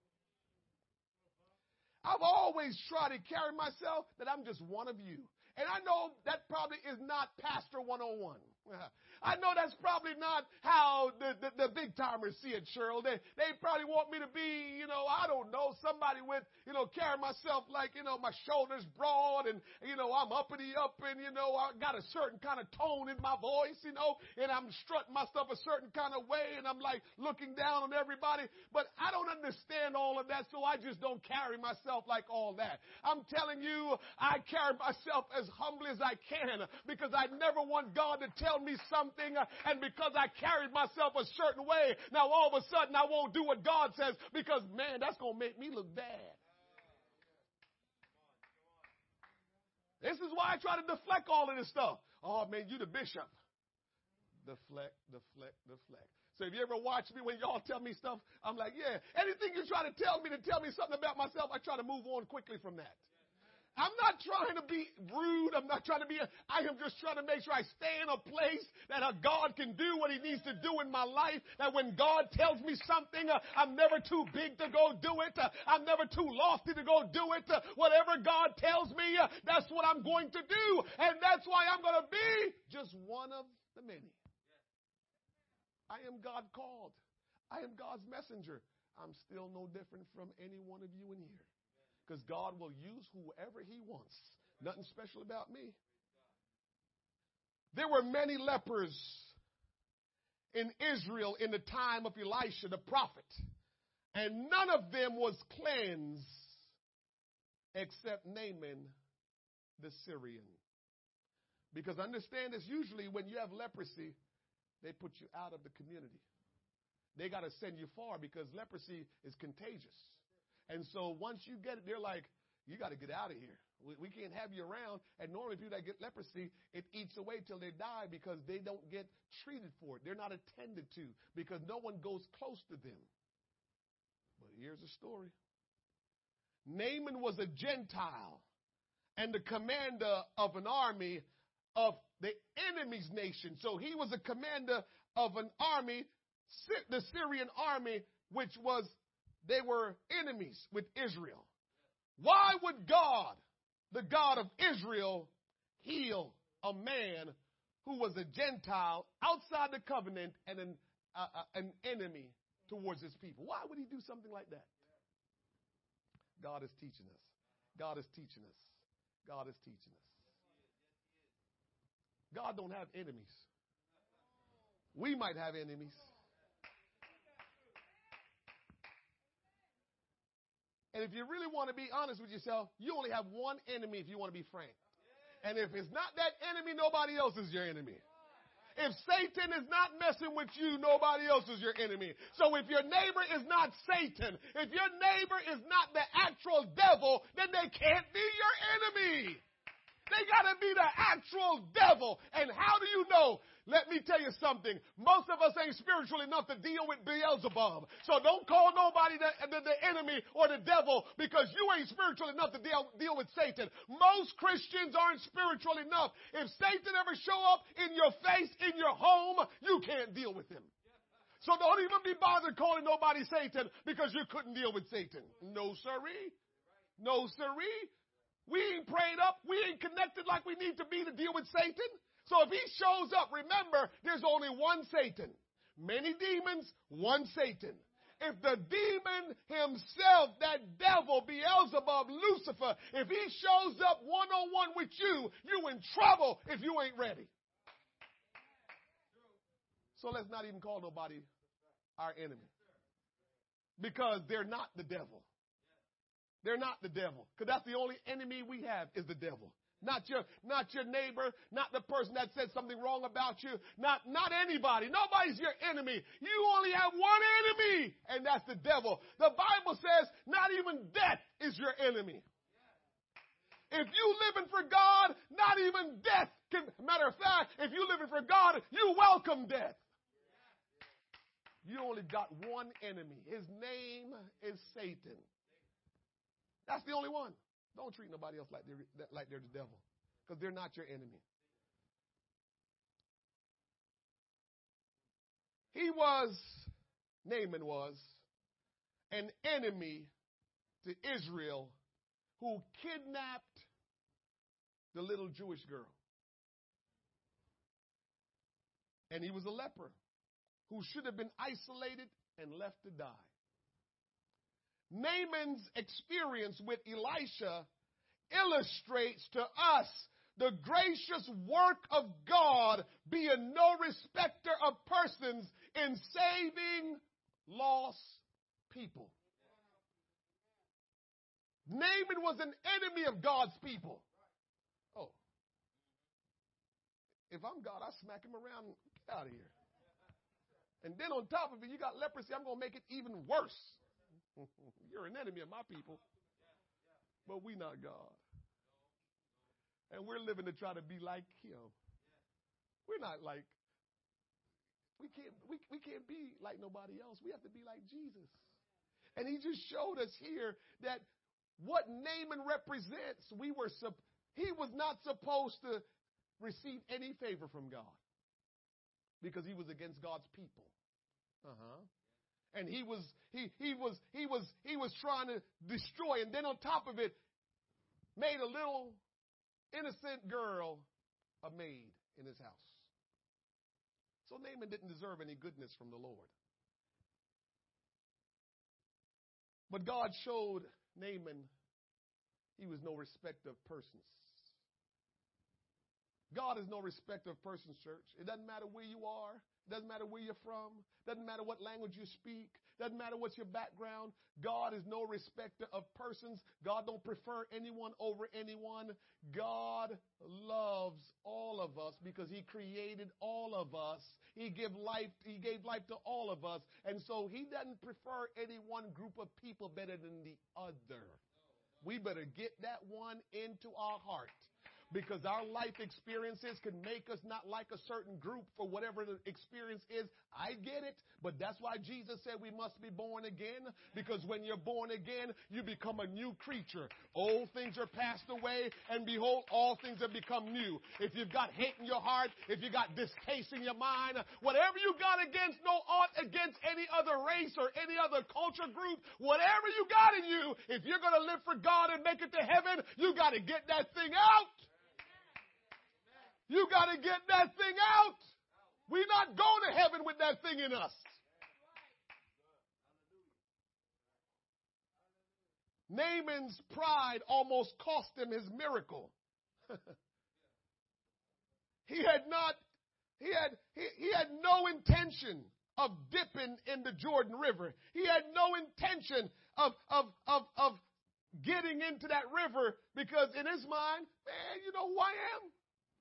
I've always tried to carry myself that I'm just one of you. And I know that probably is not Pastor 101. I know that's probably not how the, the, the big timers see it, Cheryl. They, they probably want me to be, you know, I don't know, somebody with, you know, carry myself like, you know, my shoulders broad and, you know, I'm uppity up and, you know, I got a certain kind of tone in my voice, you know, and I'm strutting my stuff a certain kind of way and I'm like looking down on everybody. But I don't understand all of that, so I just don't carry myself like all that. I'm telling you, I carry myself as humbly as I can because I never want God to tell me something, uh, and because I carried myself a certain way, now all of a sudden I won't do what God says because, man, that's going to make me look bad. This is why I try to deflect all of this stuff. Oh, man, you the bishop. Deflect, deflect, deflect. So if you ever watch me when y'all tell me stuff, I'm like, yeah, anything you try to tell me to tell me something about myself, I try to move on quickly from that. I'm not trying to be rude. I'm not trying to be, a, I am just trying to make sure I stay in a place that a God can do what he needs to do in my life. That when God tells me something, uh, I'm never too big to go do it. Uh, I'm never too lofty to go do it. Uh, whatever God tells me, uh, that's what I'm going to do. And that's why I'm going to be just one of the many. I am God called. I am God's messenger. I'm still no different from any one of you in here because God will use whoever He wants. Nothing special about me. There were many lepers in Israel in the time of Elisha the prophet, and none of them was cleansed except Naaman the Syrian. Because understand this usually when you have leprosy, they put you out of the community. They got to send you far because leprosy is contagious. And so once you get it, they're like, you got to get out of here. We, we, can't have you around. And normally people that get leprosy, it eats away till they die because they don't get treated for it. They're not attended to because no one goes close to them. But here's the story. Naaman was a Gentile and the commander of an army of the enemy's nation. So he was a commander of an army, the Syrian army, which was they were enemies with Israel. Why would God, the God of Israel, heal a man who was a Gentile outside the covenant and an, uh, uh, an enemy towards his people? Why would he do something like that? God is teaching us. God is teaching us. God is teaching us. God don't have enemies. We might have enemies. And if you really want to be honest with yourself, you only have one enemy if you want to be frank. And if it's not that enemy, nobody else is your enemy. If Satan is not messing with you, nobody else is your enemy. So if your neighbor is not Satan, if your neighbor is not the actual devil, then they can't be your enemy. They gotta be the actual devil. And how do you know? Let me tell you something. Most of us ain't spiritual enough to deal with Beelzebub. So don't call nobody the, the, the, enemy or the devil because you ain't spiritual enough to deal, deal with Satan. Most Christians aren't spiritual enough. If Satan ever show up in your face, in your home, you can't deal with him. So don't even be bothered calling nobody Satan because you couldn't deal with Satan. No siree. No siree. We ain't prayed up. We ain't connected like we need to be to deal with Satan. So if he shows up, remember, there's only one Satan. Many demons, one Satan. If the demon himself, that devil, Beelzebub, Lucifer, if he shows up one on one with you, you in trouble if you ain't ready. So let's not even call nobody our enemy. Because they're not the devil. They're not the devil. Because that's the only enemy we have is the devil. Not your, not your neighbor, not the person that said something wrong about you, not, not anybody. Nobody's your enemy. You only have one enemy, and that's the devil. The Bible says not even death is your enemy. If you living for God, not even death can, matter of fact, if you living for God, you welcome death. You only got one enemy. His name is Satan. That's the only one. Don't treat nobody else like they're, like they're the devil because they're not your enemy. He was, Naaman was, an enemy to Israel who kidnapped the little Jewish girl. And he was a leper who should have been isolated and left to die. Naaman's experience with Elisha illustrates to us the gracious work of God being no respecter of persons in saving lost people. Naaman was an enemy of God's people. Oh. If I'm God, I smack him around. Get out of here. And then on top of it, you got leprosy. I'm going to make it even worse. You're an enemy of my people. But we not God. And we're living to try to be like him. We're not like we can't we, we can't be like nobody else. We have to be like Jesus. And he just showed us here that what Naaman represents, we were he was not supposed to receive any favor from God because he was against God's people. Uh-huh. And he was he he was he was he was trying to destroy and then on top of it made a little innocent girl a maid in his house. So Naaman didn't deserve any goodness from the Lord. But God showed Naaman he was no respecter of persons. God is no respecter of persons, church. It doesn't matter where you are. It doesn't matter where you're from. It doesn't matter what language you speak. It doesn't matter what's your background. God is no respecter of persons. God don't prefer anyone over anyone. God loves all of us because he created all of us. He gave life, he gave life to all of us. And so he doesn't prefer any one group of people better than the other. We better get that one into our heart because our life experiences can make us not like a certain group for whatever the experience is. I get it, but that's why Jesus said we must be born again because when you're born again, you become a new creature. Old things are passed away and behold, all things have become new. If you've got hate in your heart, if you got distaste in your mind, whatever you got against, no ought against any other race or any other culture group, whatever you got in you, if you're going to live for God and make it to heaven, you got to get that thing out. You got to get that thing out. We're not going to heaven with that thing in us. Naaman's pride almost cost him his miracle. he had not, he had, he, he had no intention of dipping in the Jordan River. He had no intention of, of, of, of getting into that river because in his mind, man, you know who I am?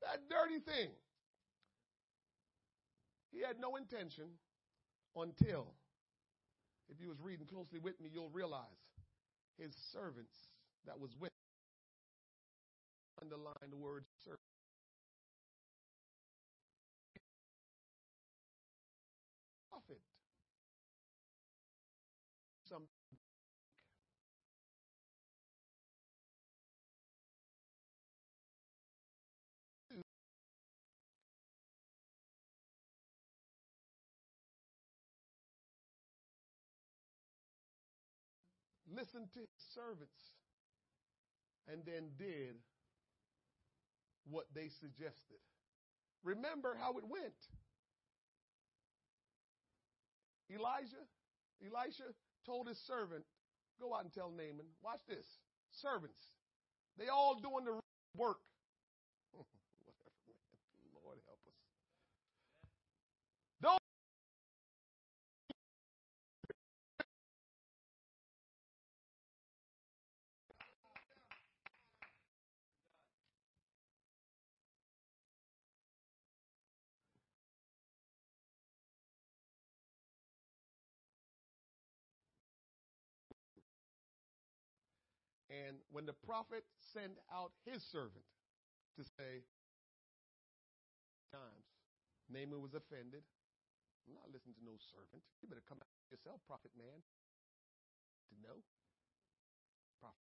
That dirty thing. He had no intention until, if you was reading closely with me, you'll realize his servants that was with underline the word servant. Listened to his servants and then did what they suggested. Remember how it went. Elijah, Elisha told his servant, go out and tell Naaman, watch this. Servants, they all doing the work. And when the prophet sent out his servant to say, times, Naaman was offended. I'm not listening to no servant. You better come out yourself, prophet man. To know. Prophet.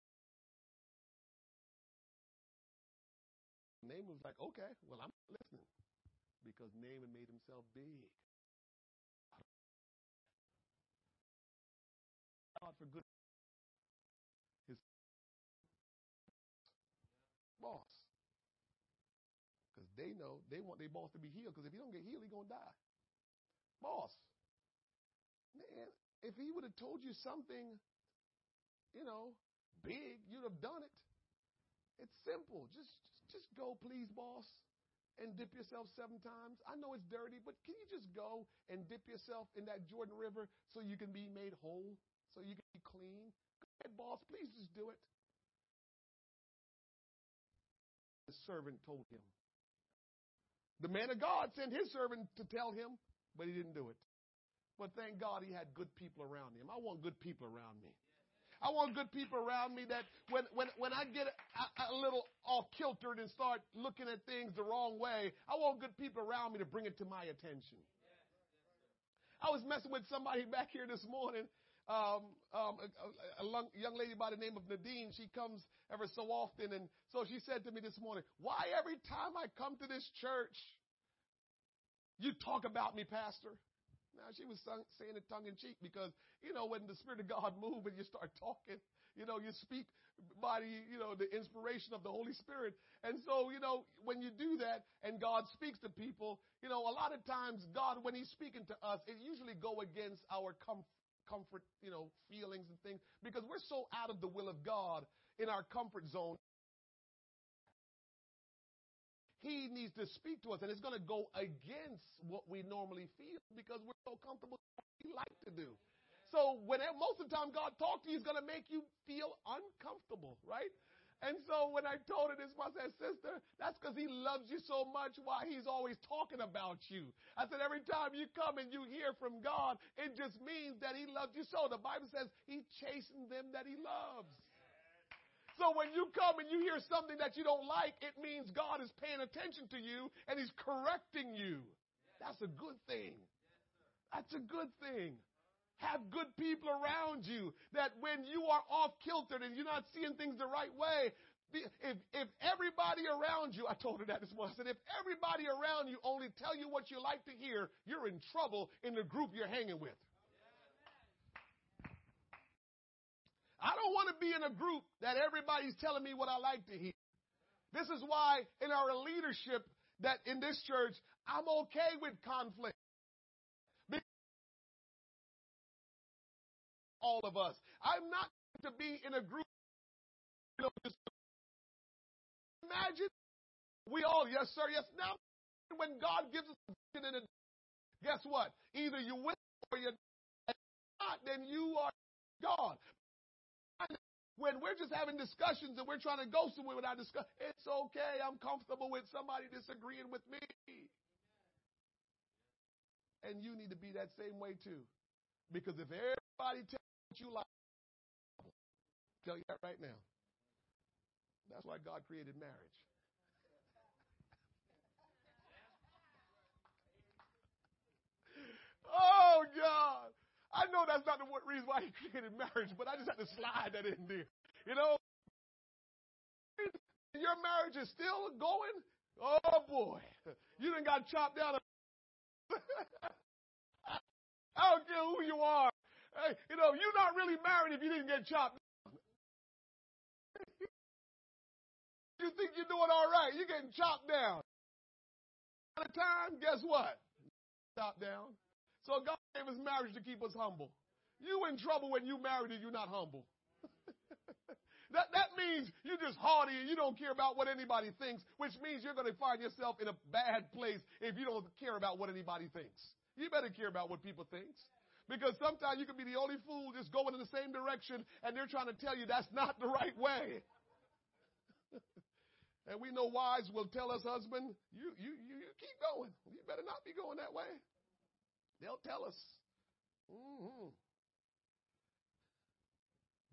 Naaman was like, okay, well, I'm listening. Because Naaman made himself big. God for good they know they want their boss to be healed. Because if he don't get healed, he's going to die. Boss. Man, if he would have told you something, you know, big, you'd have done it. It's simple. Just just go, please, boss, and dip yourself seven times. I know it's dirty, but can you just go and dip yourself in that Jordan River so you can be made whole, so you can be clean? Go ahead, boss, please just do it. The servant told him. The man of God sent his servant to tell him, but he didn't do it. But thank God he had good people around him. I want good people around me. I want good people around me that when, when, when I get a, a little off kiltered and start looking at things the wrong way, I want good people around me to bring it to my attention. I was messing with somebody back here this morning. Um, um, a, a, a young lady by the name of Nadine, she comes ever so often. And so she said to me this morning, why every time I come to this church, you talk about me, pastor? Now she was saying it tongue in cheek because, you know, when the Spirit of God moves and you start talking, you know, you speak by the, you know, the inspiration of the Holy Spirit. And so, you know, when you do that and God speaks to people, you know, a lot of times God, when he's speaking to us, it usually go against our comfort, comfort, you know, feelings and things because we're so out of the will of God in our comfort zone he needs to speak to us, and it's going to go against what we normally feel because we're so comfortable with what we like to do. So when most of the time God talks to you, He's going to make you feel uncomfortable, right? And so when I told her this, I said, sister, that's because he loves you so much why he's always talking about you. I said, every time you come and you hear from God, it just means that he loves you so. The Bible says he chastens them that he loves. So when you come and you hear something that you don't like, it means God is paying attention to you and He's correcting you. That's a good thing. That's a good thing. Have good people around you that when you are off kilter and you're not seeing things the right way, if, if everybody around you, I told her that this morning, I said, if everybody around you only tell you what you like to hear, you're in trouble in the group you're hanging with. I don't want to be in a group that everybody's telling me what I like to hear. This is why in our leadership that in this church, I'm okay with conflict. All of us. I'm not to be in a group. You know, just imagine we all, yes, sir, yes. Now, when God gives us a vision and a, guess what? Either you win or you're not, then you are God when we're just having discussions and we're trying to go somewhere without discuss, it's okay. I'm comfortable with somebody disagreeing with me. And you need to be that same way too. Because if everybody tells you like, tell you that right now. That's why God created marriage. oh God. I know that's not the reason why he created marriage, but I just had to slide that in there. You know, your marriage is still going. Oh boy, you done got chopped down. I don't care who you are. Hey, you know, you're not really married if you didn't get chopped down. you think you're doing all right. You're getting chopped down. At a time, guess what? Chopped down. So God gave us marriage to keep us humble. You in trouble when you married and you're not humble. that, that means you're just haughty and you don't care about what anybody thinks, which means you're going to find yourself in a bad place if you don't care about what anybody thinks. You better care about what people think. Because sometimes you can be the only fool just going in the same direction and they're trying to tell you that's not the right way. and we know wives will tell us, husband, you, you, you, you keep going. You better not be going that way. They'll tell us. Mm-hmm.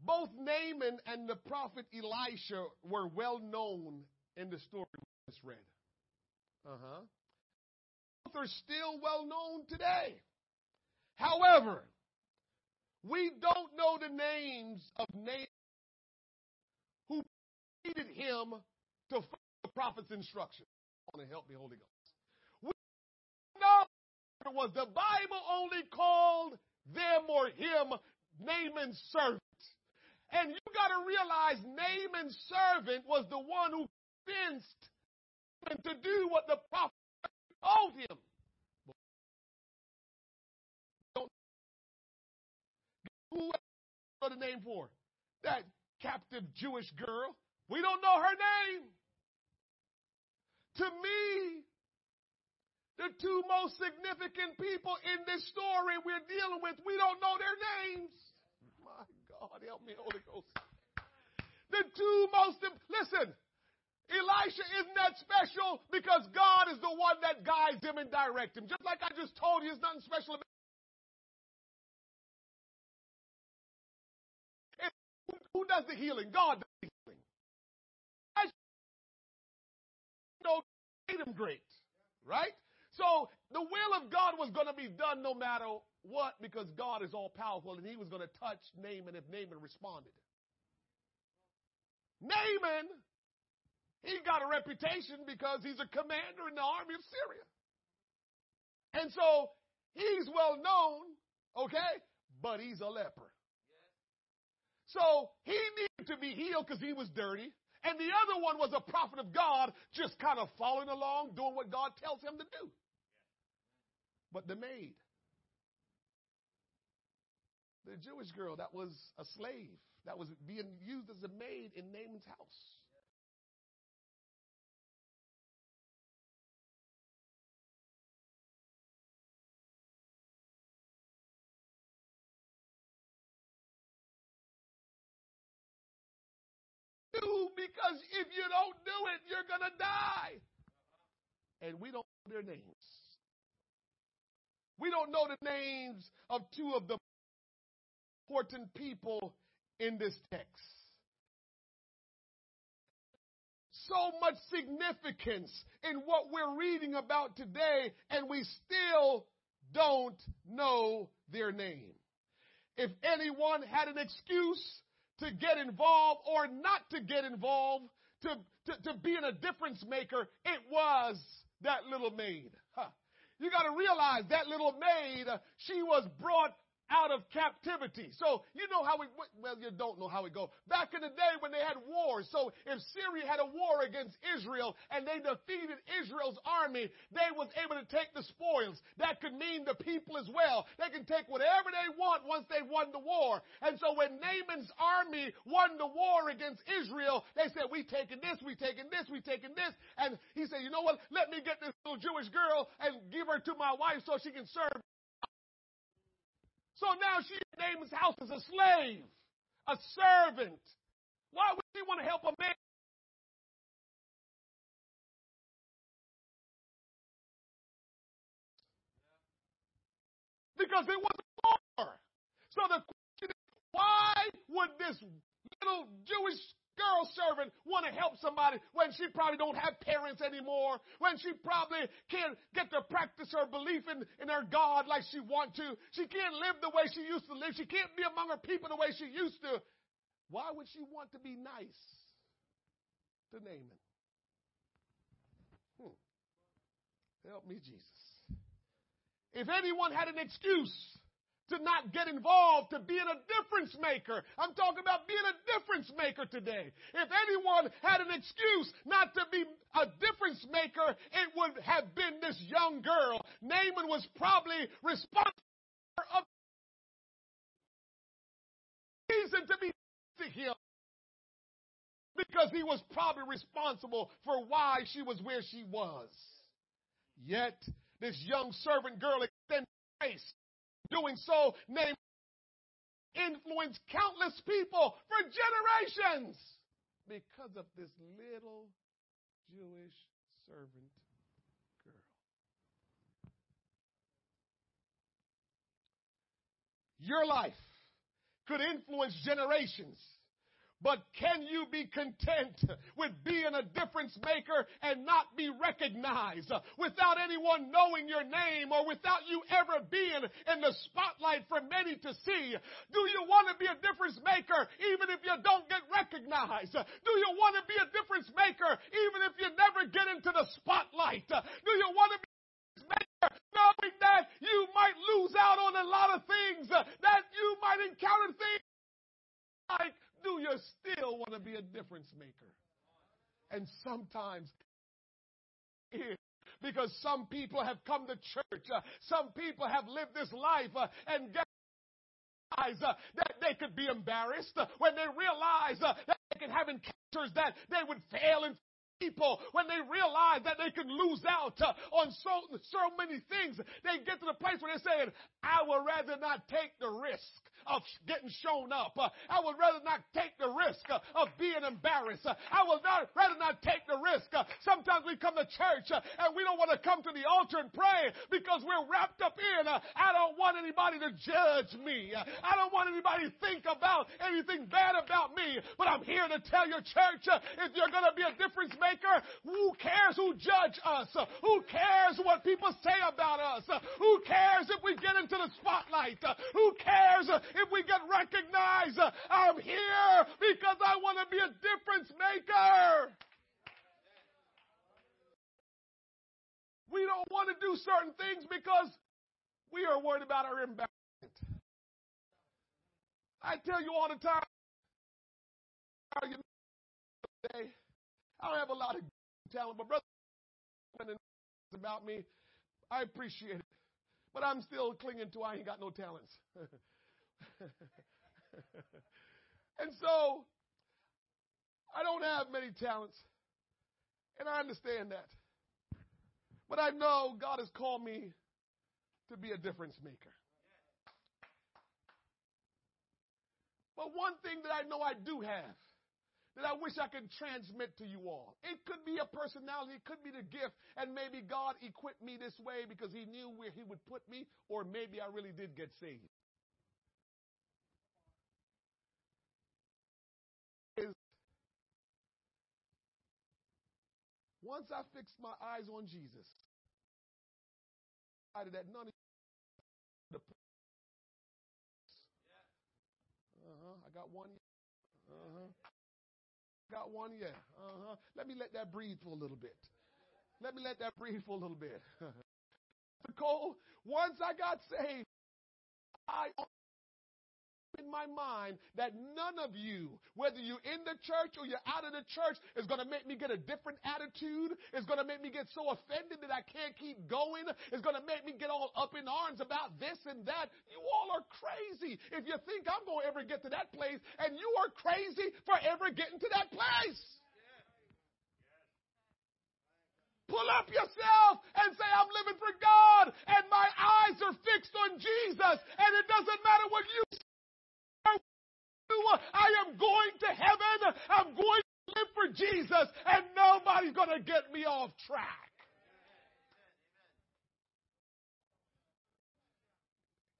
Both Naaman and the prophet Elisha were well known in the story we just read. Uh huh. Both are still well known today. However, we don't know the names of Naaman who needed him to follow the prophet's instructions. I want to help me, Holy Ghost. Was the Bible only called them or him Naaman's servant. And you got to realize Naaman's servant was the one who convinced him to do what the prophet told him. Who know the name for? That captive Jewish girl. We don't know her name. To me, the two most significant people in this story we're dealing with, we don't know their names. My God, help me, Holy Ghost. The two most, listen, Elisha isn't that special because God is the one that guides him and directs him. Just like I just told you, there's nothing special about Who does the healing? God does the healing. Made him great, right? So the will of God was going to be done no matter what because God is all powerful and he was going to touch Naaman if Naaman responded. Naaman, he got a reputation because he's a commander in the army of Syria. And so he's well known, okay, but he's a leper. So he needed to be healed because he was dirty. And the other one was a prophet of God, just kind of following along, doing what God tells him to do. But the maid, the Jewish girl that was a slave, that was being used as a maid in Naaman's house. do because if you don't do it, you're going to die. And we don't know their names. We don't know the names of two of the important people in this text. So much significance in what we're reading about today, and we still don't know their name. If anyone had an excuse, to get involved or not to get involved, to, to, to being a difference maker, it was that little maid. You got to realize that little maid, she was brought out of captivity. So you know how it, well, you don't know how it goes. Back in the day when they had wars, so if Syria had a war against Israel and they defeated Israel's army, they was able to take the spoils. That could mean the people as well. They can take whatever they want once they won the war. And so when Naaman's army won the war against Israel, they said, we taking this, we taking this, we taking this. And he said, you know what? Let me get this little Jewish girl and give her to my wife so she can serve so now she names house as a slave, a servant. Why would she want to help a man? Because it was war. So the question is, why would this little Jewish girl servant want to help somebody when she probably don't have parents anymore, when she probably can't get to practice her belief in, in her God like she want to. She can't live the way she used to live. She can't be among her people the way she used to. Why would she want to be nice to Naaman? Hmm. Help me, Jesus. If anyone had an excuse to not get involved, to being a difference maker. I'm talking about being a difference maker today. If anyone had an excuse not to be a difference maker, it would have been this young girl. Naaman was probably responsible for reason to be to him because he was probably responsible for why she was where she was. Yet this young servant girl extended grace doing so, name influenced countless people for generations because of this little Jewish servant girl. Your life could influence generations but can you be content with being a difference maker and not be recognized without anyone knowing your name or without you ever being in the spotlight for many to see? Do you want to be a difference maker even if you don't get recognized? Do you want to be a difference maker even if you never get into the spotlight? Do you want to be a difference maker knowing that you might lose out on a lot of things, that you might encounter things like, do you still want to be a difference maker? And sometimes because some people have come to church, uh, some people have lived this life uh, and get uh, that they could be embarrassed uh, when they realize uh, that they can have encounters that they would fail in people when they realize that they can lose out uh, on so, so many things. They get to the place where they're saying, I would rather not take the risk of getting shown up. Uh, I would rather not take the risk uh, of being embarrassed. Uh, I would not, rather not take the risk. Uh, sometimes we come to church uh, and we don't want to come to the altar and pray because we're wrapped up in, uh, I don't want anybody to judge me. I don't want anybody to think about anything bad about me. But I'm here to tell your church, if you're going to be a difference maker, who cares who judge us? Who cares what people say about us? Who cares if we get into the spotlight? Who cares if we get recognized, I'm here because I want to be a difference maker. We don't want to do certain things because we are worried about our embarrassment. I tell you all the time, I don't have a lot of talent, but brother, about me, I appreciate it. But I'm still clinging to I ain't got no talents. and so, I don't have many talents. And I understand that. But I know God has called me to be a difference maker. But one thing that I know I do have that I wish I could transmit to you all. It could be a personality, it could be the gift, and maybe God equipped me this way because He knew where He would put me, or maybe I really did get saved. Once I fixed my eyes on Jesus, I decided that none of the uh-huh. I got one. Uh-huh. Got one, yeah. Uh-huh. Let me let that breathe for a little bit. Let me let that breathe for a little bit. Cole, once I got saved, I in my mind that none of you, whether you're in the church or you're out of the church, is going to make me get a different attitude. Is going to make me get so offended that I can't keep going. Is going to make me get all up in arms about this and that. You all are crazy if you think I'm going to ever get to that place, and you are crazy for ever getting to that place. Pull up yourself and say, I'm living for God and my eyes are fixed on Jesus and it doesn't matter what you I am going to heaven. I'm going to live for Jesus, and nobody's going to get me off track.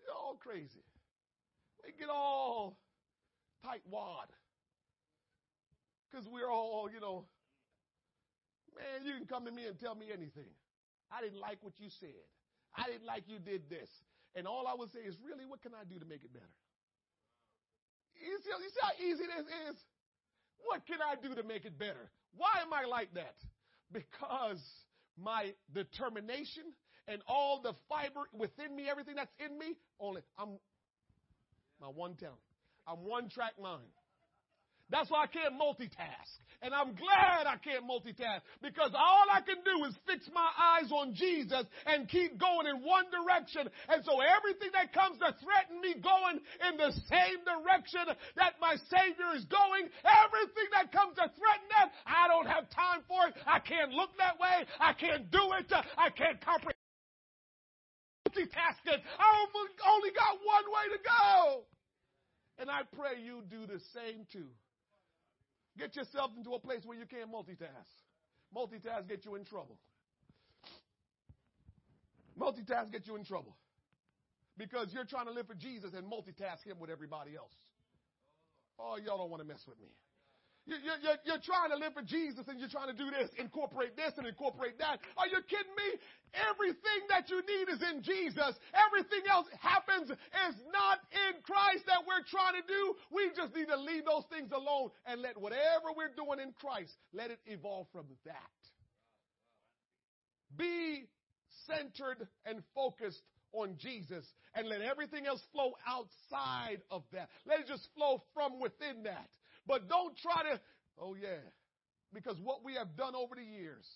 You're all crazy. We get all tight wad. Because we're all, you know, man, you can come to me and tell me anything. I didn't like what you said. I didn't like you did this. And all I would say is, really, what can I do to make it better? You see, you see how easy this is? What can I do to make it better? Why am I like that? Because my determination and all the fiber within me, everything that's in me, only I'm my one talent. I'm one track mind. That's why I can't multitask. And I'm glad I can't multitask because all I can do is fix my eyes on Jesus and keep going in one direction. And so everything that comes to threaten me going in the same direction that my Savior is going, everything that comes to threaten that, I don't have time for it. I can't look that way. I can't do it. I can't comprehend multitasking. I only got one way to go. And I pray you do the same too. Get yourself into a place where you can't multitask. Multitask get you in trouble. Multitask get you in trouble. Because you're trying to live for Jesus and multitask him with everybody else. Oh, y'all don't want to mess with me. You're, you're, you're, trying to live for Jesus and you're trying to do this, incorporate this and incorporate that. Are you kidding me? Everything that you need is in Jesus. Everything else happens is not in Christ that we're trying to do. We just need to leave those things alone and let whatever we're doing in Christ, let it evolve from that. Be centered and focused on Jesus and let everything else flow outside of that. Let it just flow from within that. But don't try to, oh yeah, because what we have done over the years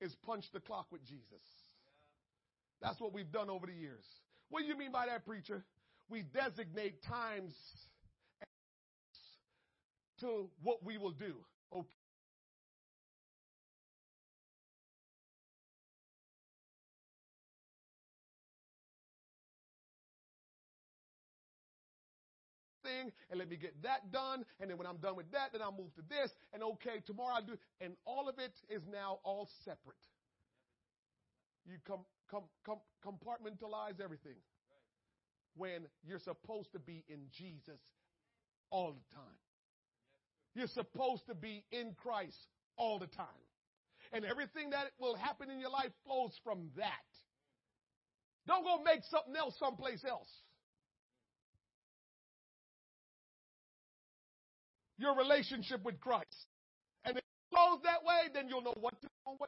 is punch the clock with Jesus. That's what we've done over the years. What do you mean by that, preacher? We designate times to what we will do. Okay. Thing, and let me get that done. And then when I'm done with that, then I'll move to this. And okay, tomorrow I'll do. And all of it is now all separate. You come, come, come, compartmentalize everything when you're supposed to be in Jesus all the time. You're supposed to be in Christ all the time. And everything that will happen in your life flows from that. Don't go make something else someplace else. Your relationship with Christ. And if it flows that way, then you'll know what to do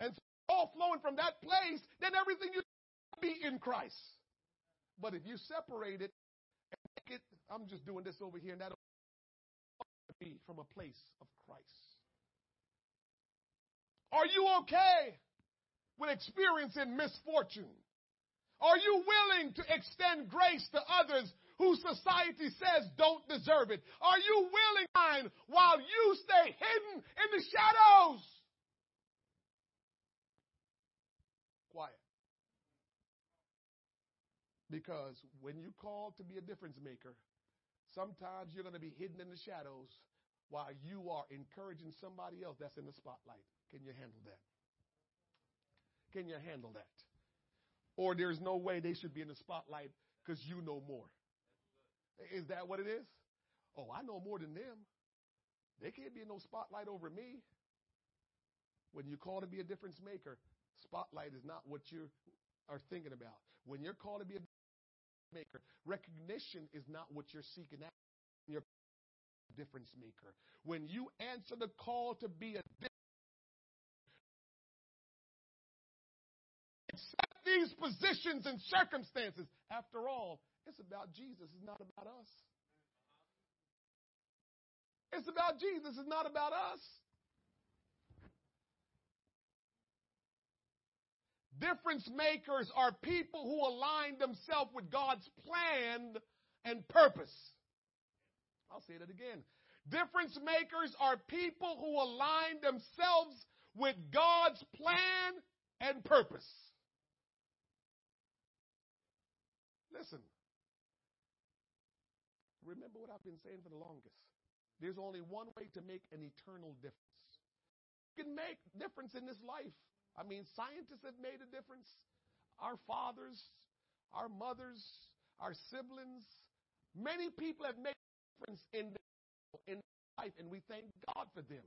and so all flowing from that place, then everything you be in Christ. But if you separate it and make it, I'm just doing this over here and that'll be from a place of Christ. Are you okay with experiencing misfortune? Are you willing to extend grace to others who society says don't deserve it? Are you willing while you stay hidden in the shadows? Quiet. Because when you call to be a difference maker, sometimes you're going to be hidden in the shadows while you are encouraging somebody else that's in the spotlight. Can you handle that? Can you handle that? Or there's no way they should be in the spotlight because you know more. Is that what it is? Oh, I know more than them. They can't be in no spotlight over me. When you call to be a difference maker, spotlight is not what you are thinking about. When you're called to be a maker, recognition is not what you're seeking out. You're difference maker. When you answer the call to be a accept these positions and circumstances. After all, it's about Jesus, it's not about us. It's about Jesus, it's not about us. Difference makers are people who align themselves with God's plan and purpose. I'll say that again. Difference makers are people who align themselves with God's plan and purpose. Listen. Remember what I've been saying for the longest. There's only one way to make an eternal difference. You can make difference in this life. I mean, scientists have made a difference. Our fathers, our mothers, our siblings, many people have made difference in in life, and we thank God for them.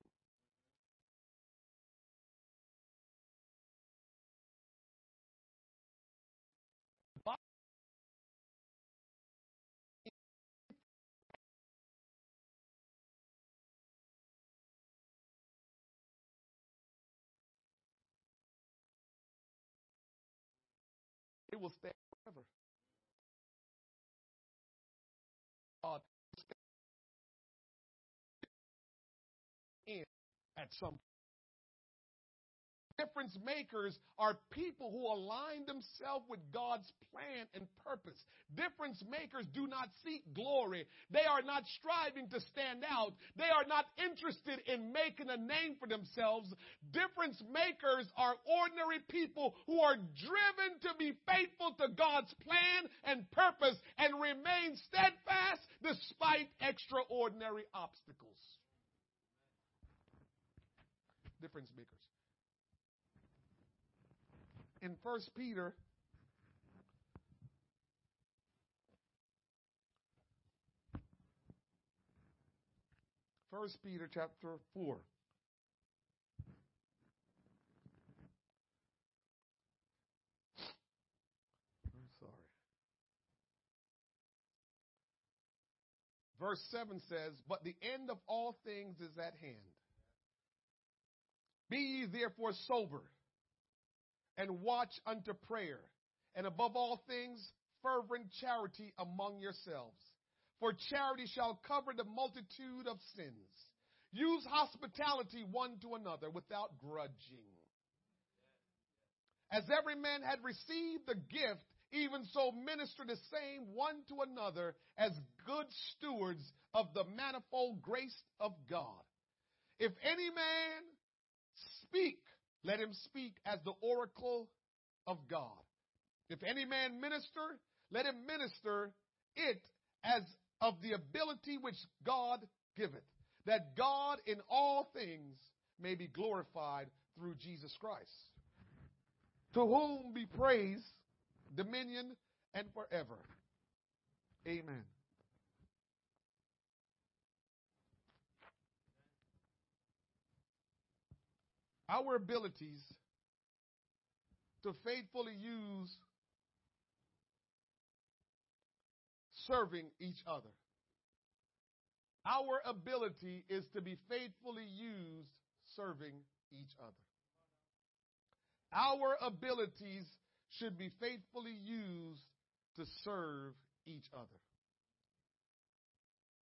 It will stand forever. In at some difference makers are people who align themselves with God's plan and purpose. Difference makers do not seek glory. They are not striving to stand out. They are not interested in making a name for themselves. Difference makers are ordinary people who are driven to be faithful to God's plan and purpose and remain steadfast despite extraordinary obstacles. Difference makers in First Peter First Peter chapter 4. I'm sorry. Verse 7 says, But the end of all things is at hand. Be ye therefore sober and watch unto prayer, and above all things, fervent charity among yourselves. For charity shall cover the multitude of sins. Use hospitality one to another without grudging. As every man had received the gift, even so minister the same one to another as good stewards of the manifold grace of God. If any man speak, let him speak as the oracle of God. If any man minister, let him minister it as of the ability which God giveth, that God in all things may be glorified through Jesus Christ. To whom be praise, dominion, and forever. Amen. Our abilities to faithfully use serving each other. Our ability is to be faithfully used serving each other. Our abilities should be faithfully used to serve each other.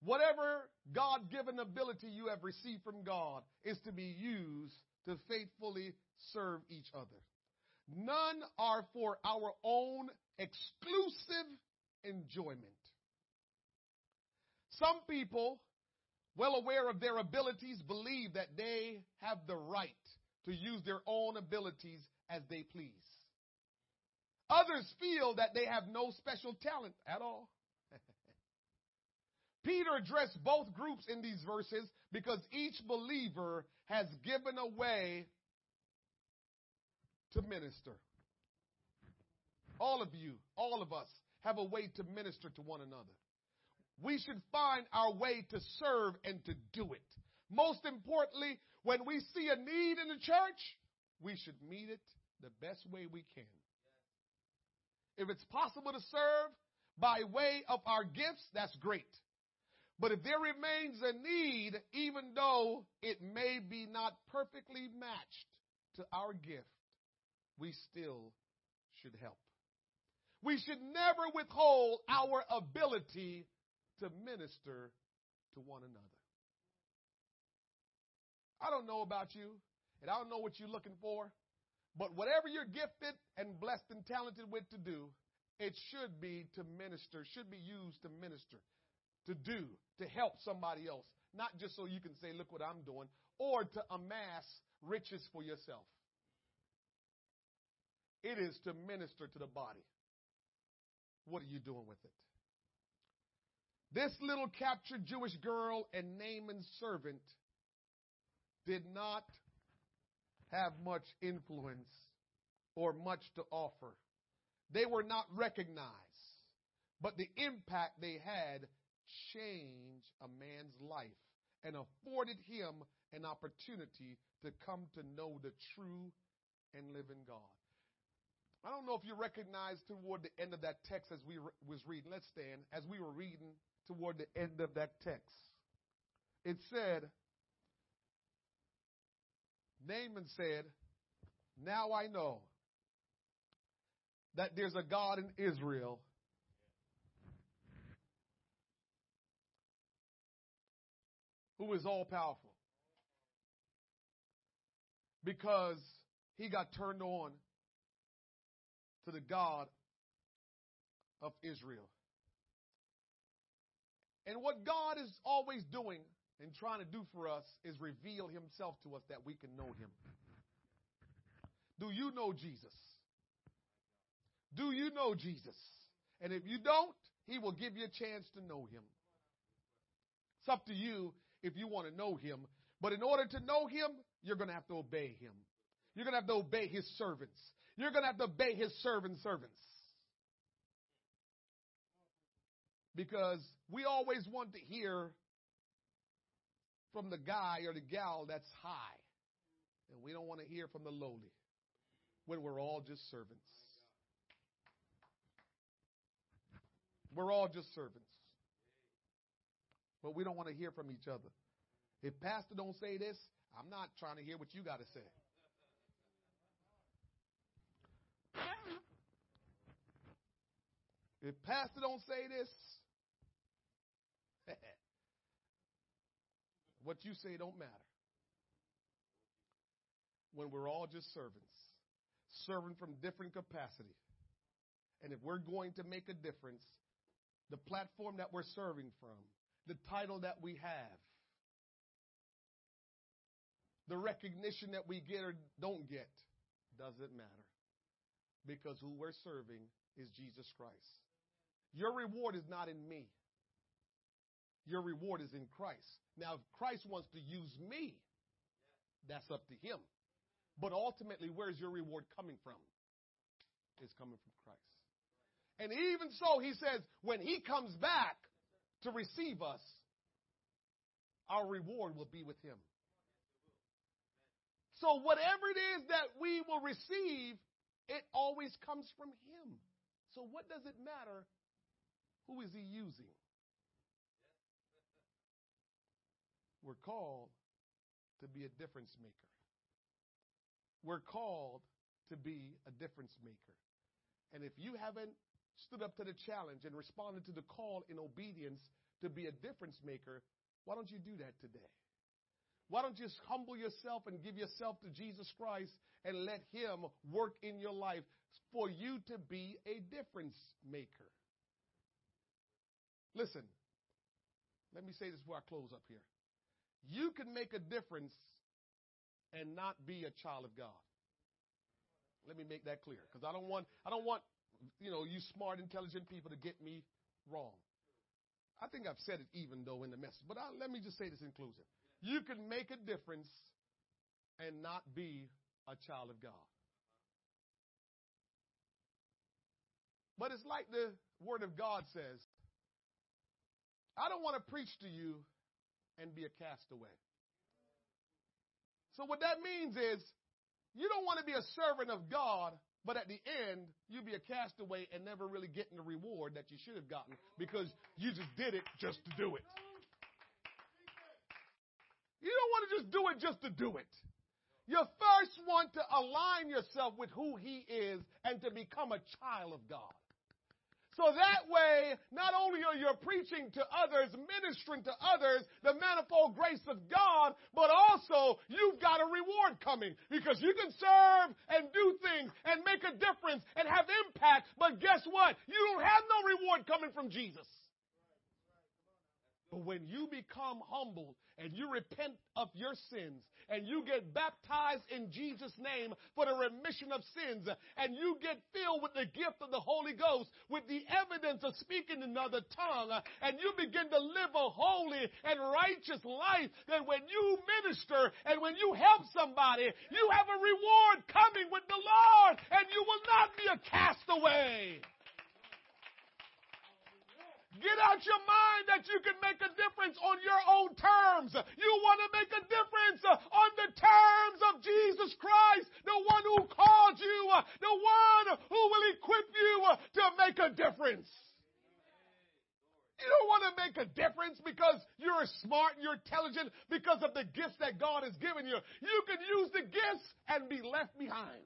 Whatever God given ability you have received from God is to be used to faithfully serve each other. None are for our own exclusive enjoyment. Some people, well aware of their abilities, believe that they have the right to use their own abilities as they please. Others feel that they have no special talent at all. Peter addressed both groups in these verses because each believer has given away to minister. All of you, all of us, have a way to minister to one another. We should find our way to serve and to do it. Most importantly, when we see a need in the church, we should meet it the best way we can. If it's possible to serve by way of our gifts, that's great. But if there remains a need, even though it may be not perfectly matched to our gift, we still should help. We should never withhold our ability to minister to one another. I don't know about you, and I don't know what you're looking for, but whatever you're gifted and blessed and talented with to do, it should be to minister, should be used to minister, to do, to help somebody else, not just so you can say, look what I'm doing, or to amass riches for yourself. It is to minister to the body. What are you doing with it? This little captured Jewish girl and Naaman's servant did not have much influence or much to offer. They were not recognized, but the impact they had changed a man's life and afforded him an opportunity to come to know the true and living God. I don't know if you recognize toward the end of that text as we re- was reading. Let's stand. As we were reading toward the end of that text, it said, Naaman said, Now I know that there's a God in Israel who is all powerful. Because he got turned on to the God of Israel. And what God is always doing and trying to do for us is reveal himself to us that we can know him. Do you know Jesus? Do you know Jesus? And if you don't, he will give you a chance to know him. It's up to you if you want to know him. But in order to know him, you're going to have to obey him. You're going to have to obey his servants. You're going to have to obey his servant servants. Because we always want to hear from the guy or the gal that's high. And we don't want to hear from the lowly when we're all just servants. We're all just servants. But we don't want to hear from each other. If pastor don't say this, I'm not trying to hear what you got to say. If pastor don't say this, what you say don't matter. When we're all just servants, serving from different capacity. And if we're going to make a difference, the platform that we're serving from, the title that we have, the recognition that we get or don't get, doesn't matter. Because who we're serving is Jesus Christ. Your reward is not in me. Your reward is in Christ. Now, if Christ wants to use me, that's up to him. But ultimately, where's your reward coming from? It's coming from Christ. And even so, he says, when he comes back to receive us, our reward will be with him. So whatever it is that we will receive, it always comes from him. So what does it matter? Who is he using? We're called to be a difference maker. We're called to be a difference maker. And if you haven't stood up to the challenge and responded to the call in obedience to be a difference maker, why don't you do that today? Why don't you just humble yourself and give yourself to Jesus Christ and let Him work in your life for you to be a difference maker? Listen, let me say this before I close up here. You can make a difference and not be a child of God. Let me make that clear because I don't want I don't want you know you smart intelligent people to get me wrong. I think I've said it even though in the message, but I, let me just say this in closing. You can make a difference and not be a child of God. But it's like the word of God says, I don't want to preach to you and be a castaway. So what that means is you don't want to be a servant of God, but at the end, you be a castaway and never really getting the reward that you should have gotten because you just did it just to do it. You don't want to just do it just to do it. You first want to align yourself with who He is and to become a child of God. So that way, not only are you preaching to others, ministering to others, the manifold grace of God, but also you've got a reward coming because you can serve and do things and make a difference and have impact. But guess what? You don't have no reward coming from Jesus. But when you become humble and you repent of your sins and you get baptized in Jesus' name for the remission of sins and you get filled with the gift of the Holy Ghost with the evidence of speaking another tongue and you begin to live a holy and righteous life, then when you minister and when you help somebody, you have a reward coming with the Lord and you will not be a castaway. Get out your mind that you can make a difference on your own terms. You want to make a difference uh, on the terms of Jesus Christ, the one who called you, uh, the one who will equip you uh, to make a difference. You don't want to make a difference because you're smart, and you're intelligent, because of the gifts that God has given you. You can use the gifts and be left behind.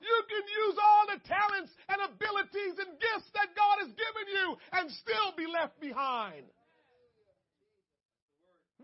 You can use all the talents and abilities and gifts that God has given you and still be left behind.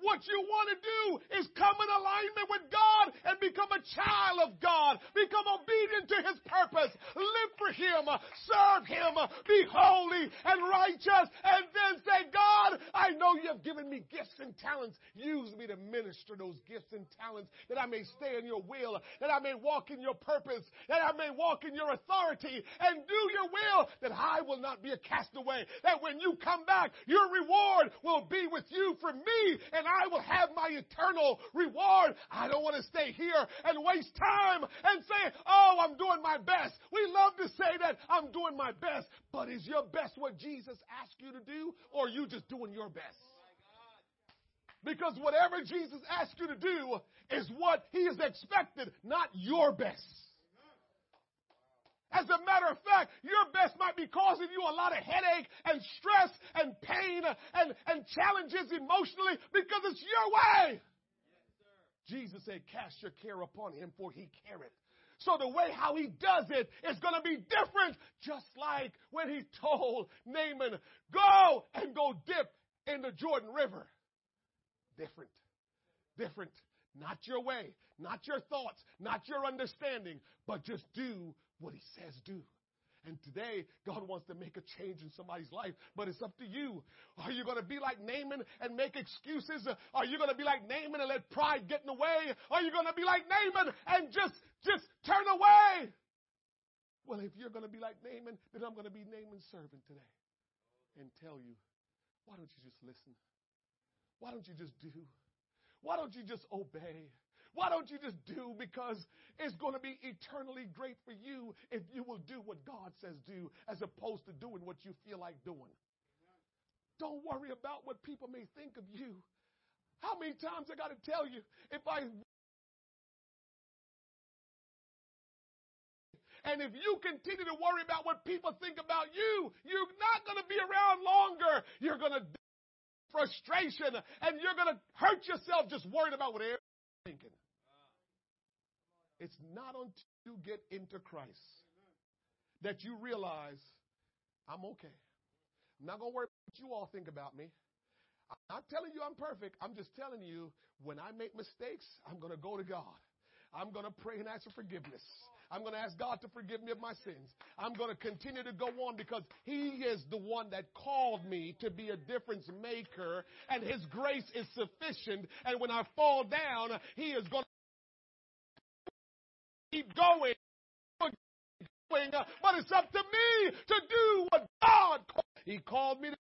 What you want to do is come in alignment with God and become a child of God. Become obedient to His purpose. Live for Him. Serve Him. Be holy and righteous. And then say, God, I know you have given me gifts and talents. Use me to minister those gifts and talents that I may stay in your will, that I may walk in your purpose, that I may walk in your authority and do your will, that I will not be a castaway. That when you come back, your reward will be with you for me and I will have my eternal reward. I don't want to stay here and waste time and say, oh, I'm doing my best. We love to say that I'm doing my best, but is your best what Jesus asked you to do or are you just doing your best? Because whatever Jesus asked you to do is what he is expected, not your best. As a matter of fact, your best might be causing you a lot of headache and stress and pain and, and challenges emotionally because it's your way. Jesus said, Cast your care upon him, for he careth. So the way how he does it is going to be different, just like when he told Naaman, Go and go dip in the Jordan River. Different. Different. Not your way, not your thoughts, not your understanding, but just do what he says do. And today, God wants to make a change in somebody's life, but it's up to you. Are you going to be like Naaman and make excuses? Are you going to be like Naaman and let pride get in the way? Are you going to be like Naaman and just, just turn away? Well, if you're going to be like Naaman, then I'm going to be Naaman's servant today and tell you, why don't you just listen? Why don't you just do? Why don't you just obey? Why don't you just do? Because it's going to be eternally great for you if you will do what God says do as opposed to doing what you feel like doing. Don't worry about what people may think of you. How many times I got to tell you, if I And if you continue to worry about what people think about you, you're not going to be around longer. You're going to frustration and you're going to hurt yourself just worried about what everyone's thinking. It's not until you get into Christ that you realize I'm okay. I'm not going to worry what you all think about me. I'm not telling you I'm perfect. I'm just telling you when I make mistakes, I'm going to go to God. I'm going to pray and ask for forgiveness. I'm going to ask God to forgive me of my sins. I'm going to continue to go on because He is the one that called me to be a difference maker and His grace is sufficient. And when I fall down, He is going to going. But it's up to me to do what God called. He called me to